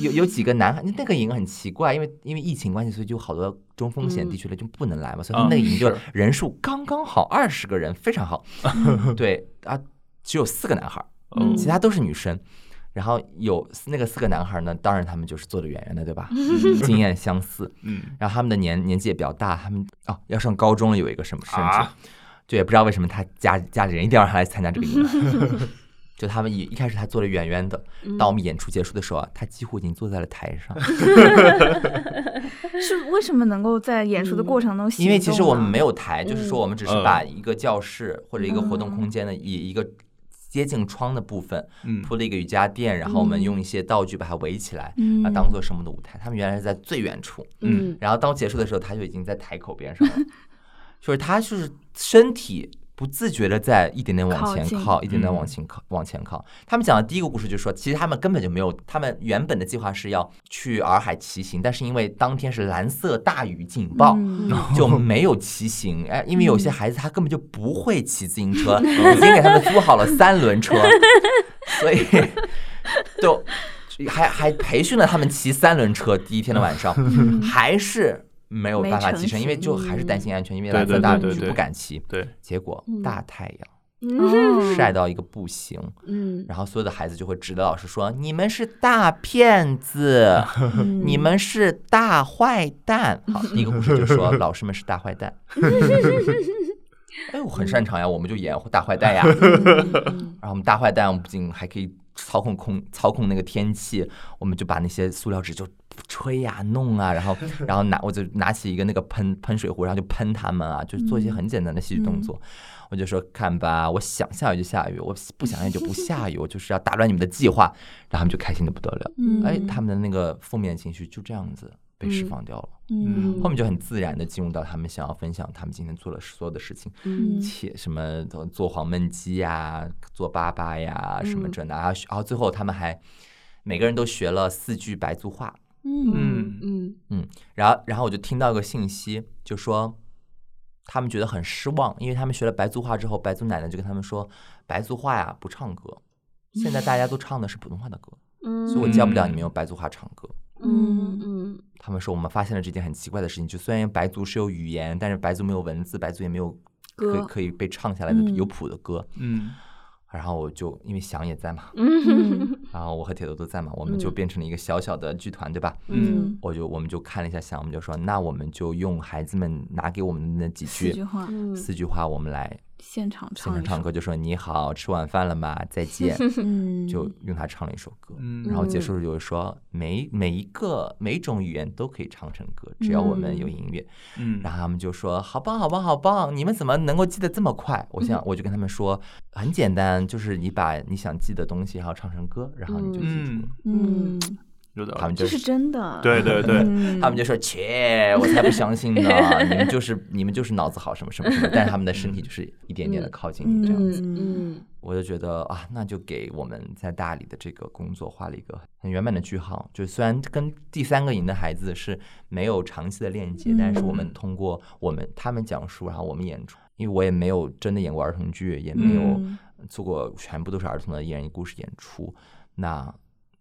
D: 有有几个男孩，那个营很奇怪，因为因为疫情关系，所以就好多中风险地区的就不能来嘛，所以那个营就人数刚刚好二十个人，非常好。[LAUGHS] 对啊，只有四个男孩，其他都是女生。然后有那个四个男孩呢，当然他们就是坐的远远的，对吧？经验相似。
B: 嗯。
D: 然后他们的年年纪也比较大，他们哦要上高中了，有一个什么甚至。就也不知道为什么他家家里人一定要让他来参加这个 [LAUGHS] 营，[LAUGHS] 就他们一一开始他坐的远远的，到我们演出结束的时候啊，他几乎已经坐在了台上。[LAUGHS]
C: 是为什么能够在演出的过程中？
D: 因为其实我们没有台，就是说我们只是把一个教室或者一个活动空间的以一个接近窗的部分铺了一个瑜伽垫，然后我们用一些道具把它围起来，啊，当做什么的舞台。他们原来是在最远处，
A: 嗯，
D: 然后当结束的时候，他就已经在台口边上了。就是他，就是身体不自觉的在一点点往前靠，一点点往前靠，往前靠。他们讲的第一个故事就是说，其实他们根本就没有，他们原本的计划是要去洱海骑行，但是因为当天是蓝色大雨警报，就没有骑行。哎，因为有些孩子他根本就不会骑自行车，已经给他们租好了三轮车，[LAUGHS] 所以就还还培训了他们骑三轮车。第一天的晚上还是。没有办法骑车，因为就还是担心安全，因为蓝色大雨不敢骑。
B: 对，
D: 结果大太
C: 阳，
D: 晒到一个不行。
A: 嗯，
D: 然后所有的孩子就会指着老师说：“你们是大骗子，你们是大坏蛋。”好，第一个故事就说老师们是大坏蛋。哎，我很擅长呀，我们就演大坏蛋呀。[LAUGHS] 然后我们大坏蛋不仅还可以操控空操控那个天气，我们就把那些塑料纸就。吹呀、弄啊，然后 [LAUGHS] 然后拿我就拿起一个那个喷喷水壶，然后就喷他们啊，就是做一些很简单的戏剧动作。我就说看吧，我想下雨就下雨，我不想雨就不下雨，[LAUGHS] 我就是要打乱你们的计划，然后他们就开心的不得了。
C: 嗯
D: 哎，他们的那个负面情绪就这样子被释放掉了。
C: 嗯
D: 后面就很自然的进入到他们想要分享他们今天做了所有的事情，
C: 嗯
D: 切什么做黄焖鸡呀，做粑粑呀，什么这那，然后然后最后他们还每个人都学了四句白族话，
C: 嗯。
B: 嗯。
A: 嗯
D: 然后然后我就听到一个信息，就说他们觉得很失望，因为他们学了白族话之后，白族奶奶就跟他们说，白族话呀不唱歌，现在大家都唱的是普通话的歌，
A: 嗯，
D: 所以我教不了你们用白族话唱歌。
A: 嗯。嗯。
D: 他们说我们发现了这件很奇怪的事情，就虽然白族是有语言，但是白族没有文字，白族也没有可以
C: 歌
D: 可以被唱下来的
C: 嗯
D: 有谱的歌。
B: 嗯
D: 然后我就因为翔也在嘛，
A: 嗯 [LAUGHS]
D: 然后我和铁头都在嘛，我们就
A: 嗯。
D: 变成了一个小小的剧团，对吧？
A: 嗯。
D: 我就我们就看了一下翔，我们就说那我们就用孩子们拿给我们的那几句
C: 四句话，
A: 嗯。
D: 四句话，我们来
C: 现场
D: 现
C: 唱
D: 歌，就说你好，吃晚饭了吗？再见，[LAUGHS]
C: 嗯，
D: 就用它唱了一首歌。
B: 嗯
D: 然后结束的时候说每每一个每种语言都可以唱成歌，只要我们有音乐。
B: 嗯，
D: 然后他们就说好棒好棒好棒，你们怎么能够记得这么快？我想 [LAUGHS] 我就跟他们说很简单，就是你把你想记的东西然后唱成歌，然后你就记住了。
C: 嗯，
D: 他们就
C: 这是真的，
B: 对对对，
C: 嗯
D: 他们就说切，我才不相信呢！[LAUGHS] 你们就是你们就是脑子好什么什么什么，但是他们的身体就是一点点的靠近你这样子。
A: 嗯
D: 我就觉得啊，那就给我们在大理的这个工作画了一个很圆满的句号。就虽然跟第三个营的孩子是没有长期的链接，但是我们通过我们他们讲述，然后我们演出，因为我也没有真的演过儿童剧，也没有
C: 嗯
D: 做过全部都是儿童的一人一故事演出。那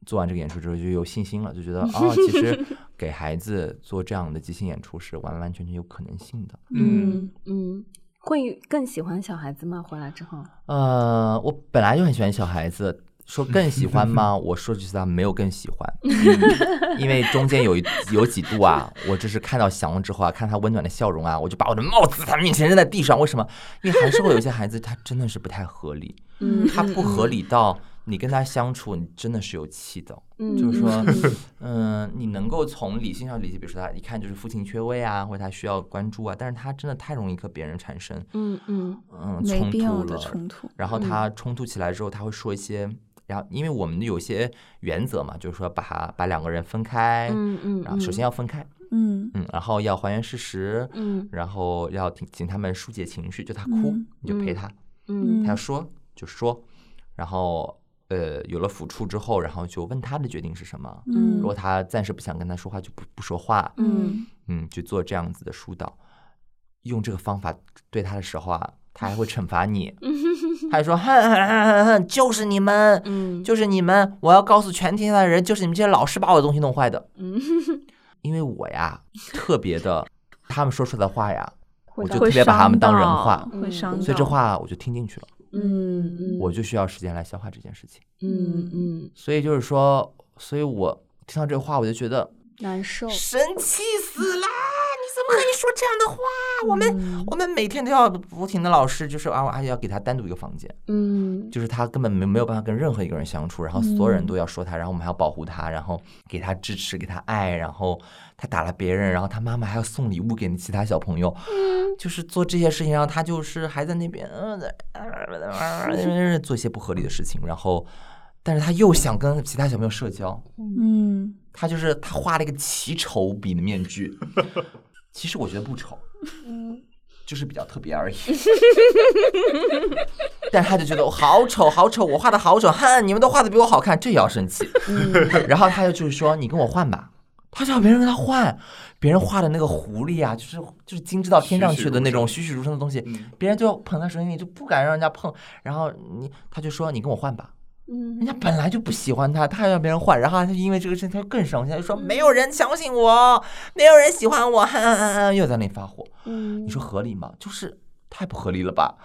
D: 做完这个演出之后，就有信心了，就觉得 [LAUGHS] 啊，其实给孩子做这样的即兴演出是完完全全有可能性的。
A: 嗯嗯，会更喜欢小孩子吗？回来之后，
D: 呃，我本来就很喜欢小孩子，说更喜欢吗？[LAUGHS] 我说句实话，没有更喜欢，[LAUGHS] 因为中间有一有几度啊，我就是看到翔之后啊，看他温暖的笑容啊，我就把我的帽子在他面前扔在地上。为什么？因为还是会有一些孩子，他真的是不太合理，
A: 嗯
D: 他不合理到你跟他相处，你真的是有气的。
A: 嗯
D: 就是说
A: 嗯
D: 嗯，你能够从理性上理解，比如说他一看就是父亲缺位啊，或者他需要关注啊，但是他真的太容易和别人产生
A: 嗯嗯
D: 嗯冲突了。
C: 冲突，
D: 然后他冲突起来之后，他会说一些，然后因为我们有些原则嘛，就是说把把两个人分开，
A: 嗯嗯，
D: 然后首先要分开，
C: 嗯
D: 嗯，然后要还原事实，
A: 嗯
D: 然后要请请他们疏解情绪，就他哭、
C: 嗯
D: 你就陪他，
A: 嗯
D: 他要说就说，然后呃有了抚触之后，然后就问他的决定是什么，
C: 嗯
D: 如果他暂时不想跟他说话，就不不说话，
A: 嗯。
D: 嗯，去做这样子的疏导，用这个方法对他的时候啊，他还会惩罚你，[LAUGHS] 他还说哼哼哼哼哼，就是你们，
A: 嗯
D: 就是你们，我要告诉全天下的人，就是你们这些老师把我的东西弄坏的，
A: 嗯，[LAUGHS]
D: 因为我呀特别的，他们说出来的话呀，我就特别把他们当人话，
C: 会伤，
D: 所以这话我就听进去了，
A: 嗯嗯，
D: 我就需要时间来消化这件事情，
A: 嗯嗯。
D: 所以就是说，所以我听到这个话，我就觉得
A: 难受，
D: 生气死啦！你怎么可以说这样的话？我们
C: 嗯。
D: 我们每天都要不停的老师就是啊，而且要给他单独一个房间，
A: 嗯。
D: 就是他根本没没有办法跟任何一个人相处，然后所有人
C: 嗯。
D: 都要说他，然后我们还要保护他，然后给他支持，给他爱，然后他打了别人，然后他妈妈还要送礼物给其他小朋友，就是做这些事情，然后他就是还在那边嗯呃做一些不合理的事情，然后但是他又想跟其他小朋友社交，
C: 嗯
D: 他就是他画了一个奇丑比的面具，[LAUGHS] 其实我觉得不丑，嗯就是比较特别而已。[LAUGHS] 但是他就觉得我好丑，好丑，我画的好丑，哼，你们都画的比我好看，这也要生气。[LAUGHS] 然后他就就是说，你跟我换吧。他叫别人跟他换，别人画的那个狐狸啊，就是就是精致到天上去的那种栩栩如生的东西，
B: 嗯
D: 别人就捧在手心里，就不敢让人家碰。然后你他就说你跟我换吧，
A: 嗯
D: 人家本来就不喜欢他，他还让别人换，然后他因为这个事情他就更生气，他就说没有人相信我，没有人喜欢我，哼哼哼哼又在那里发火。
A: 嗯
D: 你说合理吗？就是太不合理了吧？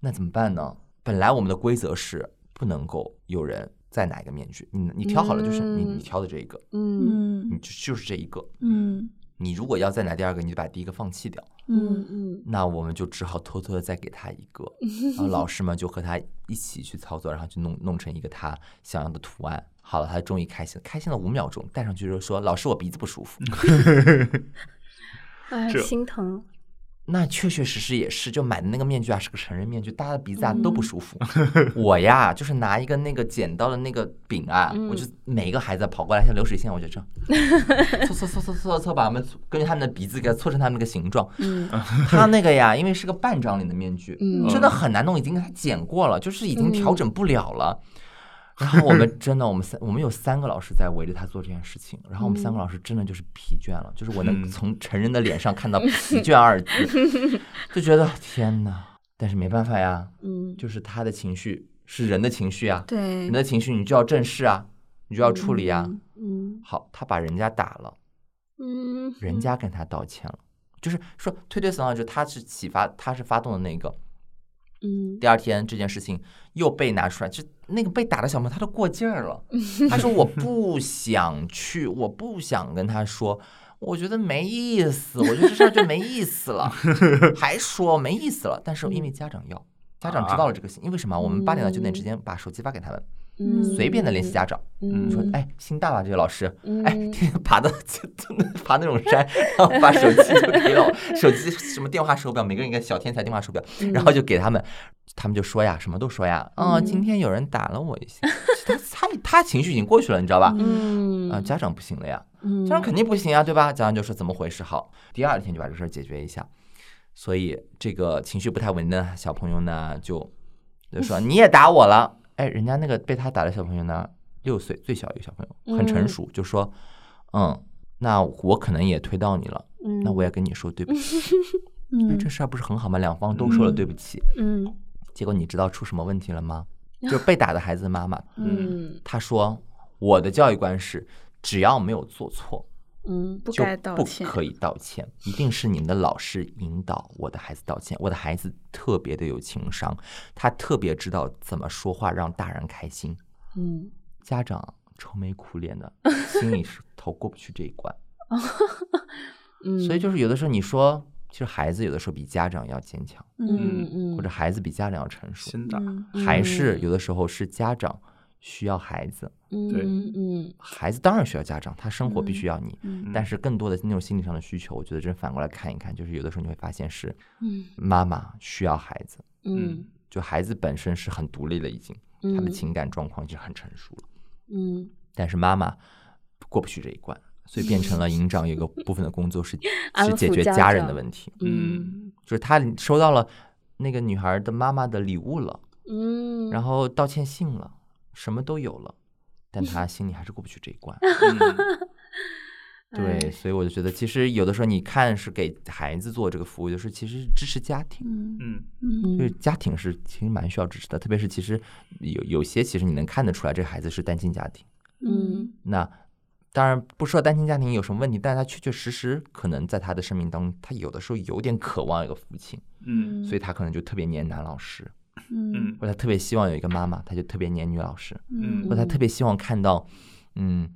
D: 那怎么办呢？本来我们的规则是不能够有人再拿一个面具，你你挑好了就是你
A: 嗯
D: 你挑的这一个，
A: 嗯
D: 你
C: 嗯
D: 就就是这一个。
C: 嗯
D: 你如果要再拿第二个，你就把第一个放弃掉。
C: 嗯
A: 嗯
D: 那我们就只好偷偷的再给他一个，[LAUGHS] 然后老师们就和他一起去操作，然后就弄弄成一个他想要的图案。好了，他终于开心了，开心了五秒钟，戴上去之后说：“老师，我鼻子不舒服。[LAUGHS]
A: 哎，
B: 这
A: 心疼。”
D: 那确确实实也是，就买的那个面具啊，是个成人面具，大家的鼻子啊都不舒服。[LAUGHS] 我呀，就是拿一个那个剪刀的那个柄啊，我就每一个孩子跑过来像流水线，我就这样 [LAUGHS] 搓搓搓搓搓搓，把他们根据他们的鼻子给它搓成他们那个形状。
A: 嗯 [LAUGHS]
D: 他那个呀，因为是个半张脸的面具，
A: 嗯
D: 真的很难弄，已经给他剪过了，就是已经调整不了了。然后我们 [LAUGHS] 真的，我们三我们有三个老师在围着他做这件事情，然后我们三个老师真的就是疲倦了，就是我能
B: 嗯
D: 从成人的脸上看到“疲倦”二字，[LAUGHS] 就觉得天哪！但是没办法呀，
A: 嗯
D: 就是他的情绪是人的情绪啊，
C: 对
D: 人的情绪你就要正视啊，你就要处理啊。
A: 嗯
D: 好，他把人家打了，
A: 嗯，
D: 人家跟他道歉了，就是说推推搡搡，就他是启发，他是发动的那个。
A: 嗯
D: 第二天这件事情又被拿出来，就那个被打的小朋友他都过劲儿了，他说我不想去，我不想跟他说，我觉得没意思，我觉得这事儿就没意思了，[LAUGHS] 还说没意思了，但是因为家长要。家长知道了这个信，因为什么？我们八点到九点之间把手机发给他们，
A: 嗯
D: 随便的联系家长。
A: 嗯
D: 说，哎，心大吧，这个老师，
A: 嗯
D: 哎，天天 [LAUGHS] 爬的爬那种山，然后把手机就给了，[LAUGHS] 手机什么电话手表，每个人一个小天才电话手表，然后就给他们，他们就说呀，什么都说呀，啊，
A: 嗯
D: 今天有人打了我一下，他他他情绪已经过去了，你知道吧？
A: 嗯
D: 啊，家长不行了呀，
A: 嗯
D: 家长肯定不行啊，对吧？家长就说怎么回事？好，第二天就把这事儿解决一下。所以这个情绪不太稳定的小朋友呢，就就说你也打我了，哎，人家那个被他打的小朋友呢，六岁最小一个小朋友，很成熟，就说，嗯，那我可能也推到你了，
A: 嗯
D: 那我也跟你说对不起，[LAUGHS] 哎，
C: 嗯
D: 这事儿不是很好吗？两方都说了对不起，
A: 嗯。
D: 结果你知道出什么问题了吗？[LAUGHS] 就是被打的孩子的妈妈，
A: 嗯。
D: 她说我的教育观是，只要没有做错，
A: 嗯
D: 就
C: 不该道
D: 不，可以道歉，一定是你们的老师引导我的孩子道歉。我的孩子特别的有情商，他特别知道怎么说话让大人开心。
A: 嗯
D: 家长愁眉苦脸的，[LAUGHS] 心里是头过不去这一关。[LAUGHS]
A: 嗯，
D: 所以就是有的时候你说，其实孩子有的时候比家长要坚强，
A: 嗯嗯
D: 或者孩子比家长要成熟，
B: 心大，
C: 嗯
D: 还是有的时候是家长需要孩子，
B: 对。
A: 嗯。嗯
D: 孩子当然需要家长，他生活必须要你。
C: 嗯。
D: 但是更多的那种心理上的需求，我觉得真反过来看一看，就是有的时候你会发现是
A: 嗯。
D: 妈妈需要孩子，
A: 嗯。
D: 就孩子本身是很独立了，已经
A: 嗯，
D: 他的情感状况已经很成熟了，
A: 嗯。
D: 但是妈妈过不去这一关，所以变成了营长有一个 [LAUGHS] 部分的工作是是解决
A: 家
D: 家人的问题，
A: 嗯。
D: 就是他收到了那个女孩的妈妈的礼物了，
A: 嗯，
D: 然后道歉信了，什么都有了，但他心里还是过不去这一关。[LAUGHS]
B: 嗯。
D: 对，
A: 哎
D: 所以我就觉得，其实有的时候你看是给孩子做这个服务，就是其实是支持家庭。
C: 嗯
B: 嗯。
C: 嗯。
D: 就是家庭是其实蛮需要支持的，特别是其实有有些其实你能看得出来，这个孩子是单亲家庭。
A: 嗯。
D: 那当然不说单亲家庭有什么问题，但是他确确实实可能在他的生命当中，他有的时候有点渴望一个父亲，
B: 嗯。
D: 所以他可能就特别黏男老师，
C: 嗯。
B: 嗯。
D: 或者他特别希望有一个妈妈，他就特别黏女老师，
B: 嗯。
D: 或者他特别希望看到，嗯，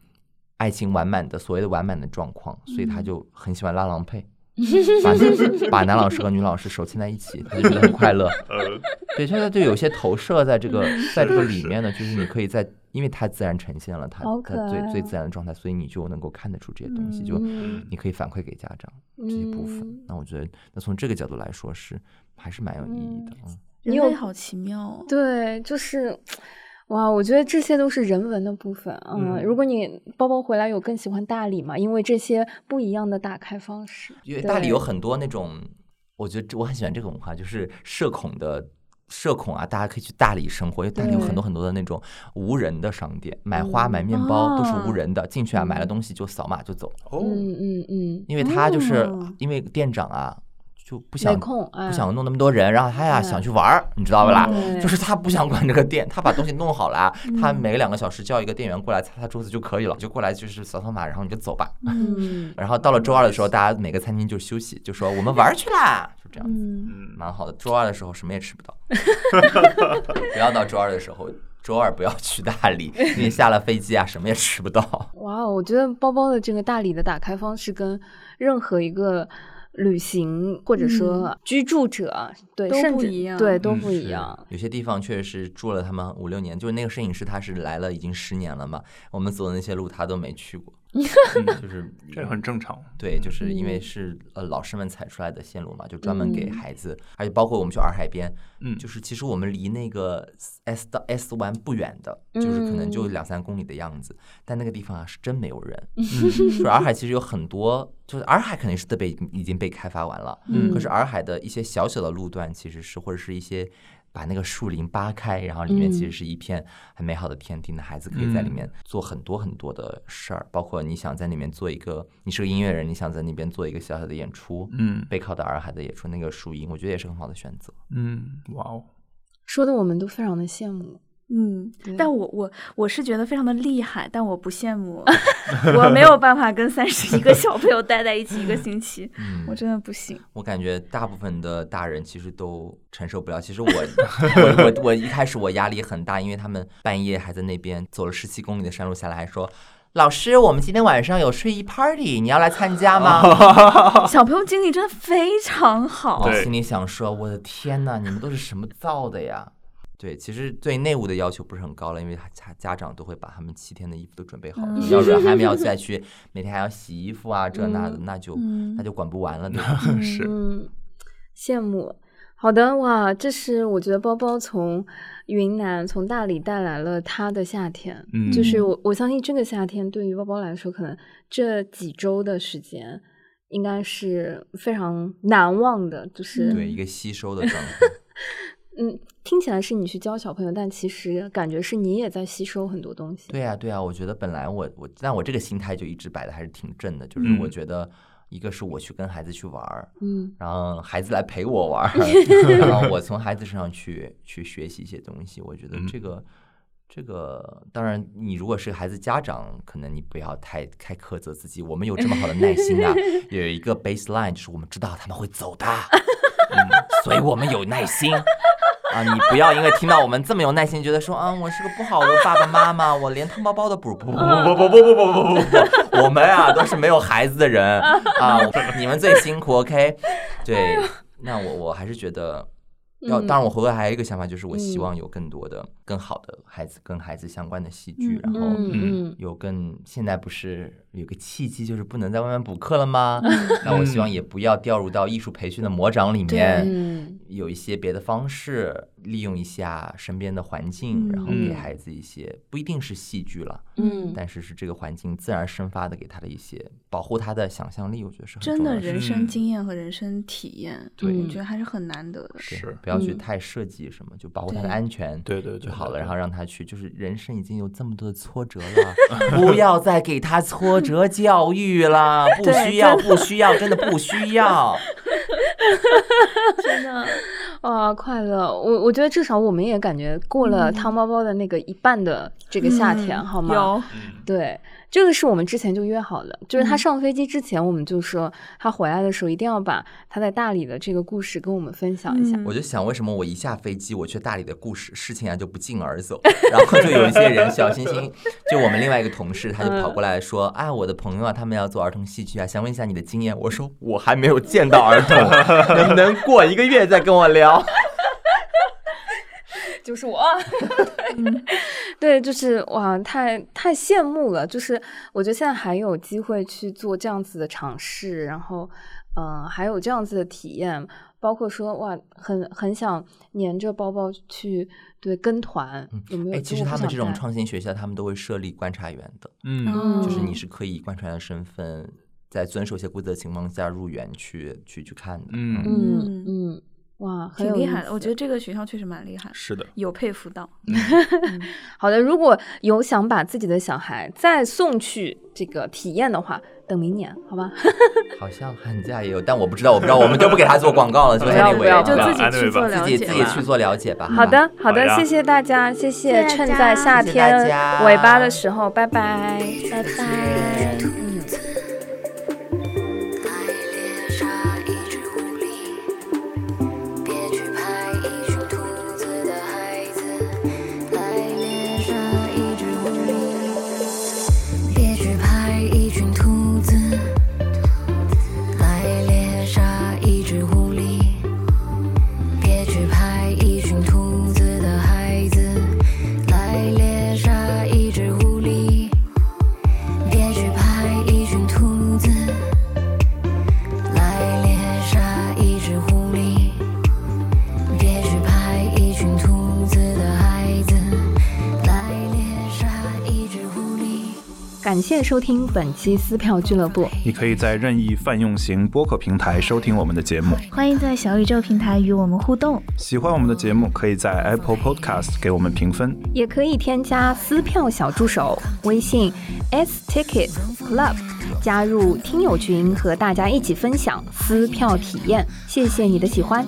D: 爱情完满的所谓的完满的状况，所以他就很喜欢拉郎配。[LAUGHS] 把把男老师和女老师手牵在一起，他就觉得很快乐。[LAUGHS]
B: 呃 [LAUGHS]
D: 对，现在就有些投射在这个在这个里面呢，就是你可以在，因为它自然呈现了它
A: 好可
D: 它最最自然的状态，所以你就能够看得出这些东西，就
A: 嗯。
D: 你可以反馈给家长这些部分
A: 嗯。
D: 那我觉得，那从这个角度来说是还是蛮有意义的。嗯，
C: 人类好奇妙哦。
A: 对，就是。哇，我觉得这些都是人文的部分。嗯，
B: 嗯
A: 如果你包包回来有更喜欢大理嘛？因为这些不一样的打开方式。
D: 因为大理有很多那种，我觉得这我很喜欢这个文化，就是社恐的。社恐啊，大家可以去大理生活，因为大理有很多很多的那种无人的商店，买花、
A: 嗯
D: 买面包都是无
A: 啊
D: 人的，进去啊买了
A: 嗯
D: 东西就扫码就走，
B: 哦，
A: 嗯嗯嗯，
D: 因为他就是
C: 哦
D: 因为店长啊就不想不想弄那么多人，然后他呀
A: 嗯
D: 想去玩儿，你知道不啦？
A: 对
D: 就是他不想管这个店，他把东西弄好了啊，他
C: 嗯
D: 每个两个小时叫一个店员过来擦擦桌子就可以了，就过来就是扫扫码，然后你就走吧。
A: 嗯 [LAUGHS]
D: 然后到了周二的时候，大家每个餐厅就休息，就说我们玩儿去啦，就这样子，
C: 嗯
B: 嗯
D: 蛮好的。周二的时候什么也吃不到，[LAUGHS] 不要到周二的时候，周二不要去大理，因为下了飞机啊什么也吃不到。[LAUGHS]
A: 哇，我觉得包包的这个大理的打开方式跟任何一个旅行或者说居住者，对，
C: 都
A: 甚至
C: 不一样
A: 对，都
B: 嗯
A: 不一
D: 是
A: 样。
D: 有些地方确实是住了他们五六年，就是那个摄影师他是来了已经十年了嘛，我们走的那些路他都没去过，[LAUGHS] 就是
B: 这很正常。
D: 对，就是因为
A: 嗯
D: 是呃老师们踩出来的线路嘛，就专门给
A: 嗯
D: 孩子，而且包括我们去洱海边，
B: 嗯
D: 就是其实我们离那个 S 到 S 湾不远的，就是可能就
A: 嗯
D: 两三公里的样子，但那个地方啊是真没有人。
B: 嗯
D: 就是洱海其实有很多，就是洱海肯定是都被已经被开发完了，
A: 嗯
D: 可是洱海的一些小小的路段其实是或者是一些。把那个树林扒开，然后里面其实
A: 嗯
D: 是一片很美好的天地，那孩子可以在里
B: 嗯
D: 面做很多很多的事儿，包括你想在里面做一个，你是个音乐人，你想在那边做一个小小的演出，
B: 嗯
D: 背靠的洱海的演出，那个树荫，我觉得也是很好的选择。
B: 嗯，哇哦，
A: 说的我们都非常的羡慕。
C: 嗯，但我我我是觉得非常的厉害，但我不羡慕，[LAUGHS] 我没有办法跟三十一个小朋友待在一起一个星期，[LAUGHS]
D: 嗯，
C: 我真的不行。
D: 我感觉大部分的大人其实都承受不了。其实我我我我一开始我压力很大，因为他们半夜还在那边走了十七公里的山路下来，还说。老师，我们今天晚上有睡衣 party，你要来参加吗？[LAUGHS]
C: 小朋友精力真的非常好，
D: 我心里想说，我的天呐，你们都是什么造的呀？对，其实对内务的要求不是很高了，因为他家家长都会把他们七天的衣服都准备好了。
C: 嗯 [LAUGHS]
D: 要是还没有再去每天还要洗衣服啊，这那的，
A: 嗯
D: 那就
C: 嗯
D: 那就管不完了，对吧？[LAUGHS]
B: 是
A: 嗯，羡慕。好的，哇，这是我觉得包包从云南从大理带来了他的夏天，
B: 嗯
A: 就是我我相信这个夏天对于包包来说，可能这几周的时间应该是非常难忘的，就是
D: 对，一个吸收的状态。[LAUGHS]
A: 嗯，听起来是你去教小朋友，但其实感觉是你也在吸收很多东西。
D: 对呀、对呀、我觉得本来我我，但我这个心态就一直摆的还是挺正的，就是
B: 嗯
D: 我觉得一个是我去跟孩子去玩儿，
A: 嗯
D: 然后孩子来陪我玩儿，[LAUGHS] 然后我从孩子身上去去学习一些东西。我觉得
B: 嗯
D: 这个、这个，当然你如果是孩子家长，可能你不要太太苛责自己。我们有这么好的耐心啊，[LAUGHS] 有一个 baseline，就是我们知道他们会走的，嗯，所以我们有耐心。啊，你不要因为听到我们这么有耐心，觉得说啊，我是个不好的爸爸妈妈，我连汤包包都不如。不不不不不不不不不不不，我们啊都是没有孩子的人啊，你们最辛苦，OK？对，那我我还是觉得要，
A: 嗯
D: 当然我回来还有一个想法，就是我希
A: 嗯
D: 望有更多的、更好的孩子跟孩子相关的戏剧，
C: 嗯
D: 然后有更现在不是有个契机，就是不能在外面补课了吗？[LAUGHS] 那我希望也不要掉入到艺术培训的魔掌里面，
A: 嗯。
D: 有一些别的方式，利用一下身边的环境，
C: 嗯
D: 然后给
A: 嗯。
D: 孩子一些不一定是戏剧了，
A: 嗯。
D: 但是是这个环境自然生发的给他的一些保护他的想象力，我觉得是很
C: 真的
D: 重要事
C: 人生
B: 嗯。
C: 经验和人生体验，
D: 对
C: 我。觉得还是很难得的。
B: 是
D: 不要去
A: 嗯。
D: 太设计什么，就保护他的安全。
B: 对对对。
D: 就好了，然后让他去，就是人生已经有这么多的挫折了，[LAUGHS] 不要再给他挫折教育了，不需要，不需要，真的不需要。[LAUGHS]
C: 真的，
A: 哇，快乐！我我觉得至少我们也感觉过了
C: 嗯
A: 汤包包的那个一半的这个夏天，
C: 嗯
A: 好吗？对，这个是我们之前就约好的，就是他
C: 嗯
A: 上飞机之前，我们就说他回来的时候一定要把他在大理的这个故事跟我们分享一下。
C: 嗯
D: 我就想，为什么我一下飞机，我去大理的故事事情啊就不胫而走，然后就有一些人小星星，[LAUGHS] 就我们另外一个同事，他就跑过来说，啊，我的朋友啊，他们要做儿童戏剧啊，想问一下你的经验。我说我还没有见到儿童，能不能过一个月再跟我聊？
A: 就是我，对，就是哇，太太羡慕了。就是我觉得现在还有机会去做这样子的尝试，然后，嗯、还有这样子的体验，包括说哇，很很想黏着包包去对跟团，有没有？
D: 哎，其实他们这种创新学校，他们都会设立观察员的，
B: 嗯
D: 就是你
A: 嗯
D: 是可以以观察员的身份，在遵守一些规则的情况下入园去去去看的。
B: 嗯
A: 嗯嗯，哇，很
C: 厉害的。我觉得这个学校确实蛮厉害，
B: 是的，
C: 有佩服到。
A: 好的，如果有想把自己的小孩再送去这个体验的话，等明年，好吧？[LAUGHS]
D: 好像寒假也有，但我不知道，我不知道，我们就不给他做广告了，[LAUGHS] 就
A: 不要
D: anyway，
A: 不要
C: 就自己去做
B: 自
C: 了
D: 自己
C: 解
D: 自己去做了解吧。
A: 好的，好的，谢谢大家，谢谢。
C: 谢谢
A: 趁在夏天尾巴的时候，拜拜，
C: 拜拜。
A: 谢收听本期撕票俱乐部。
E: 你可以在任意泛用型播客平台收听我们的节目。
C: 欢迎在小宇宙平台与我们互动。
E: 喜欢我们的节目，可以在 Apple Podcast 给我们评分，
A: 也可以添加撕票小助手微信 s ticket club，加入听友群和大家一起分享撕票体验。谢谢你的喜欢。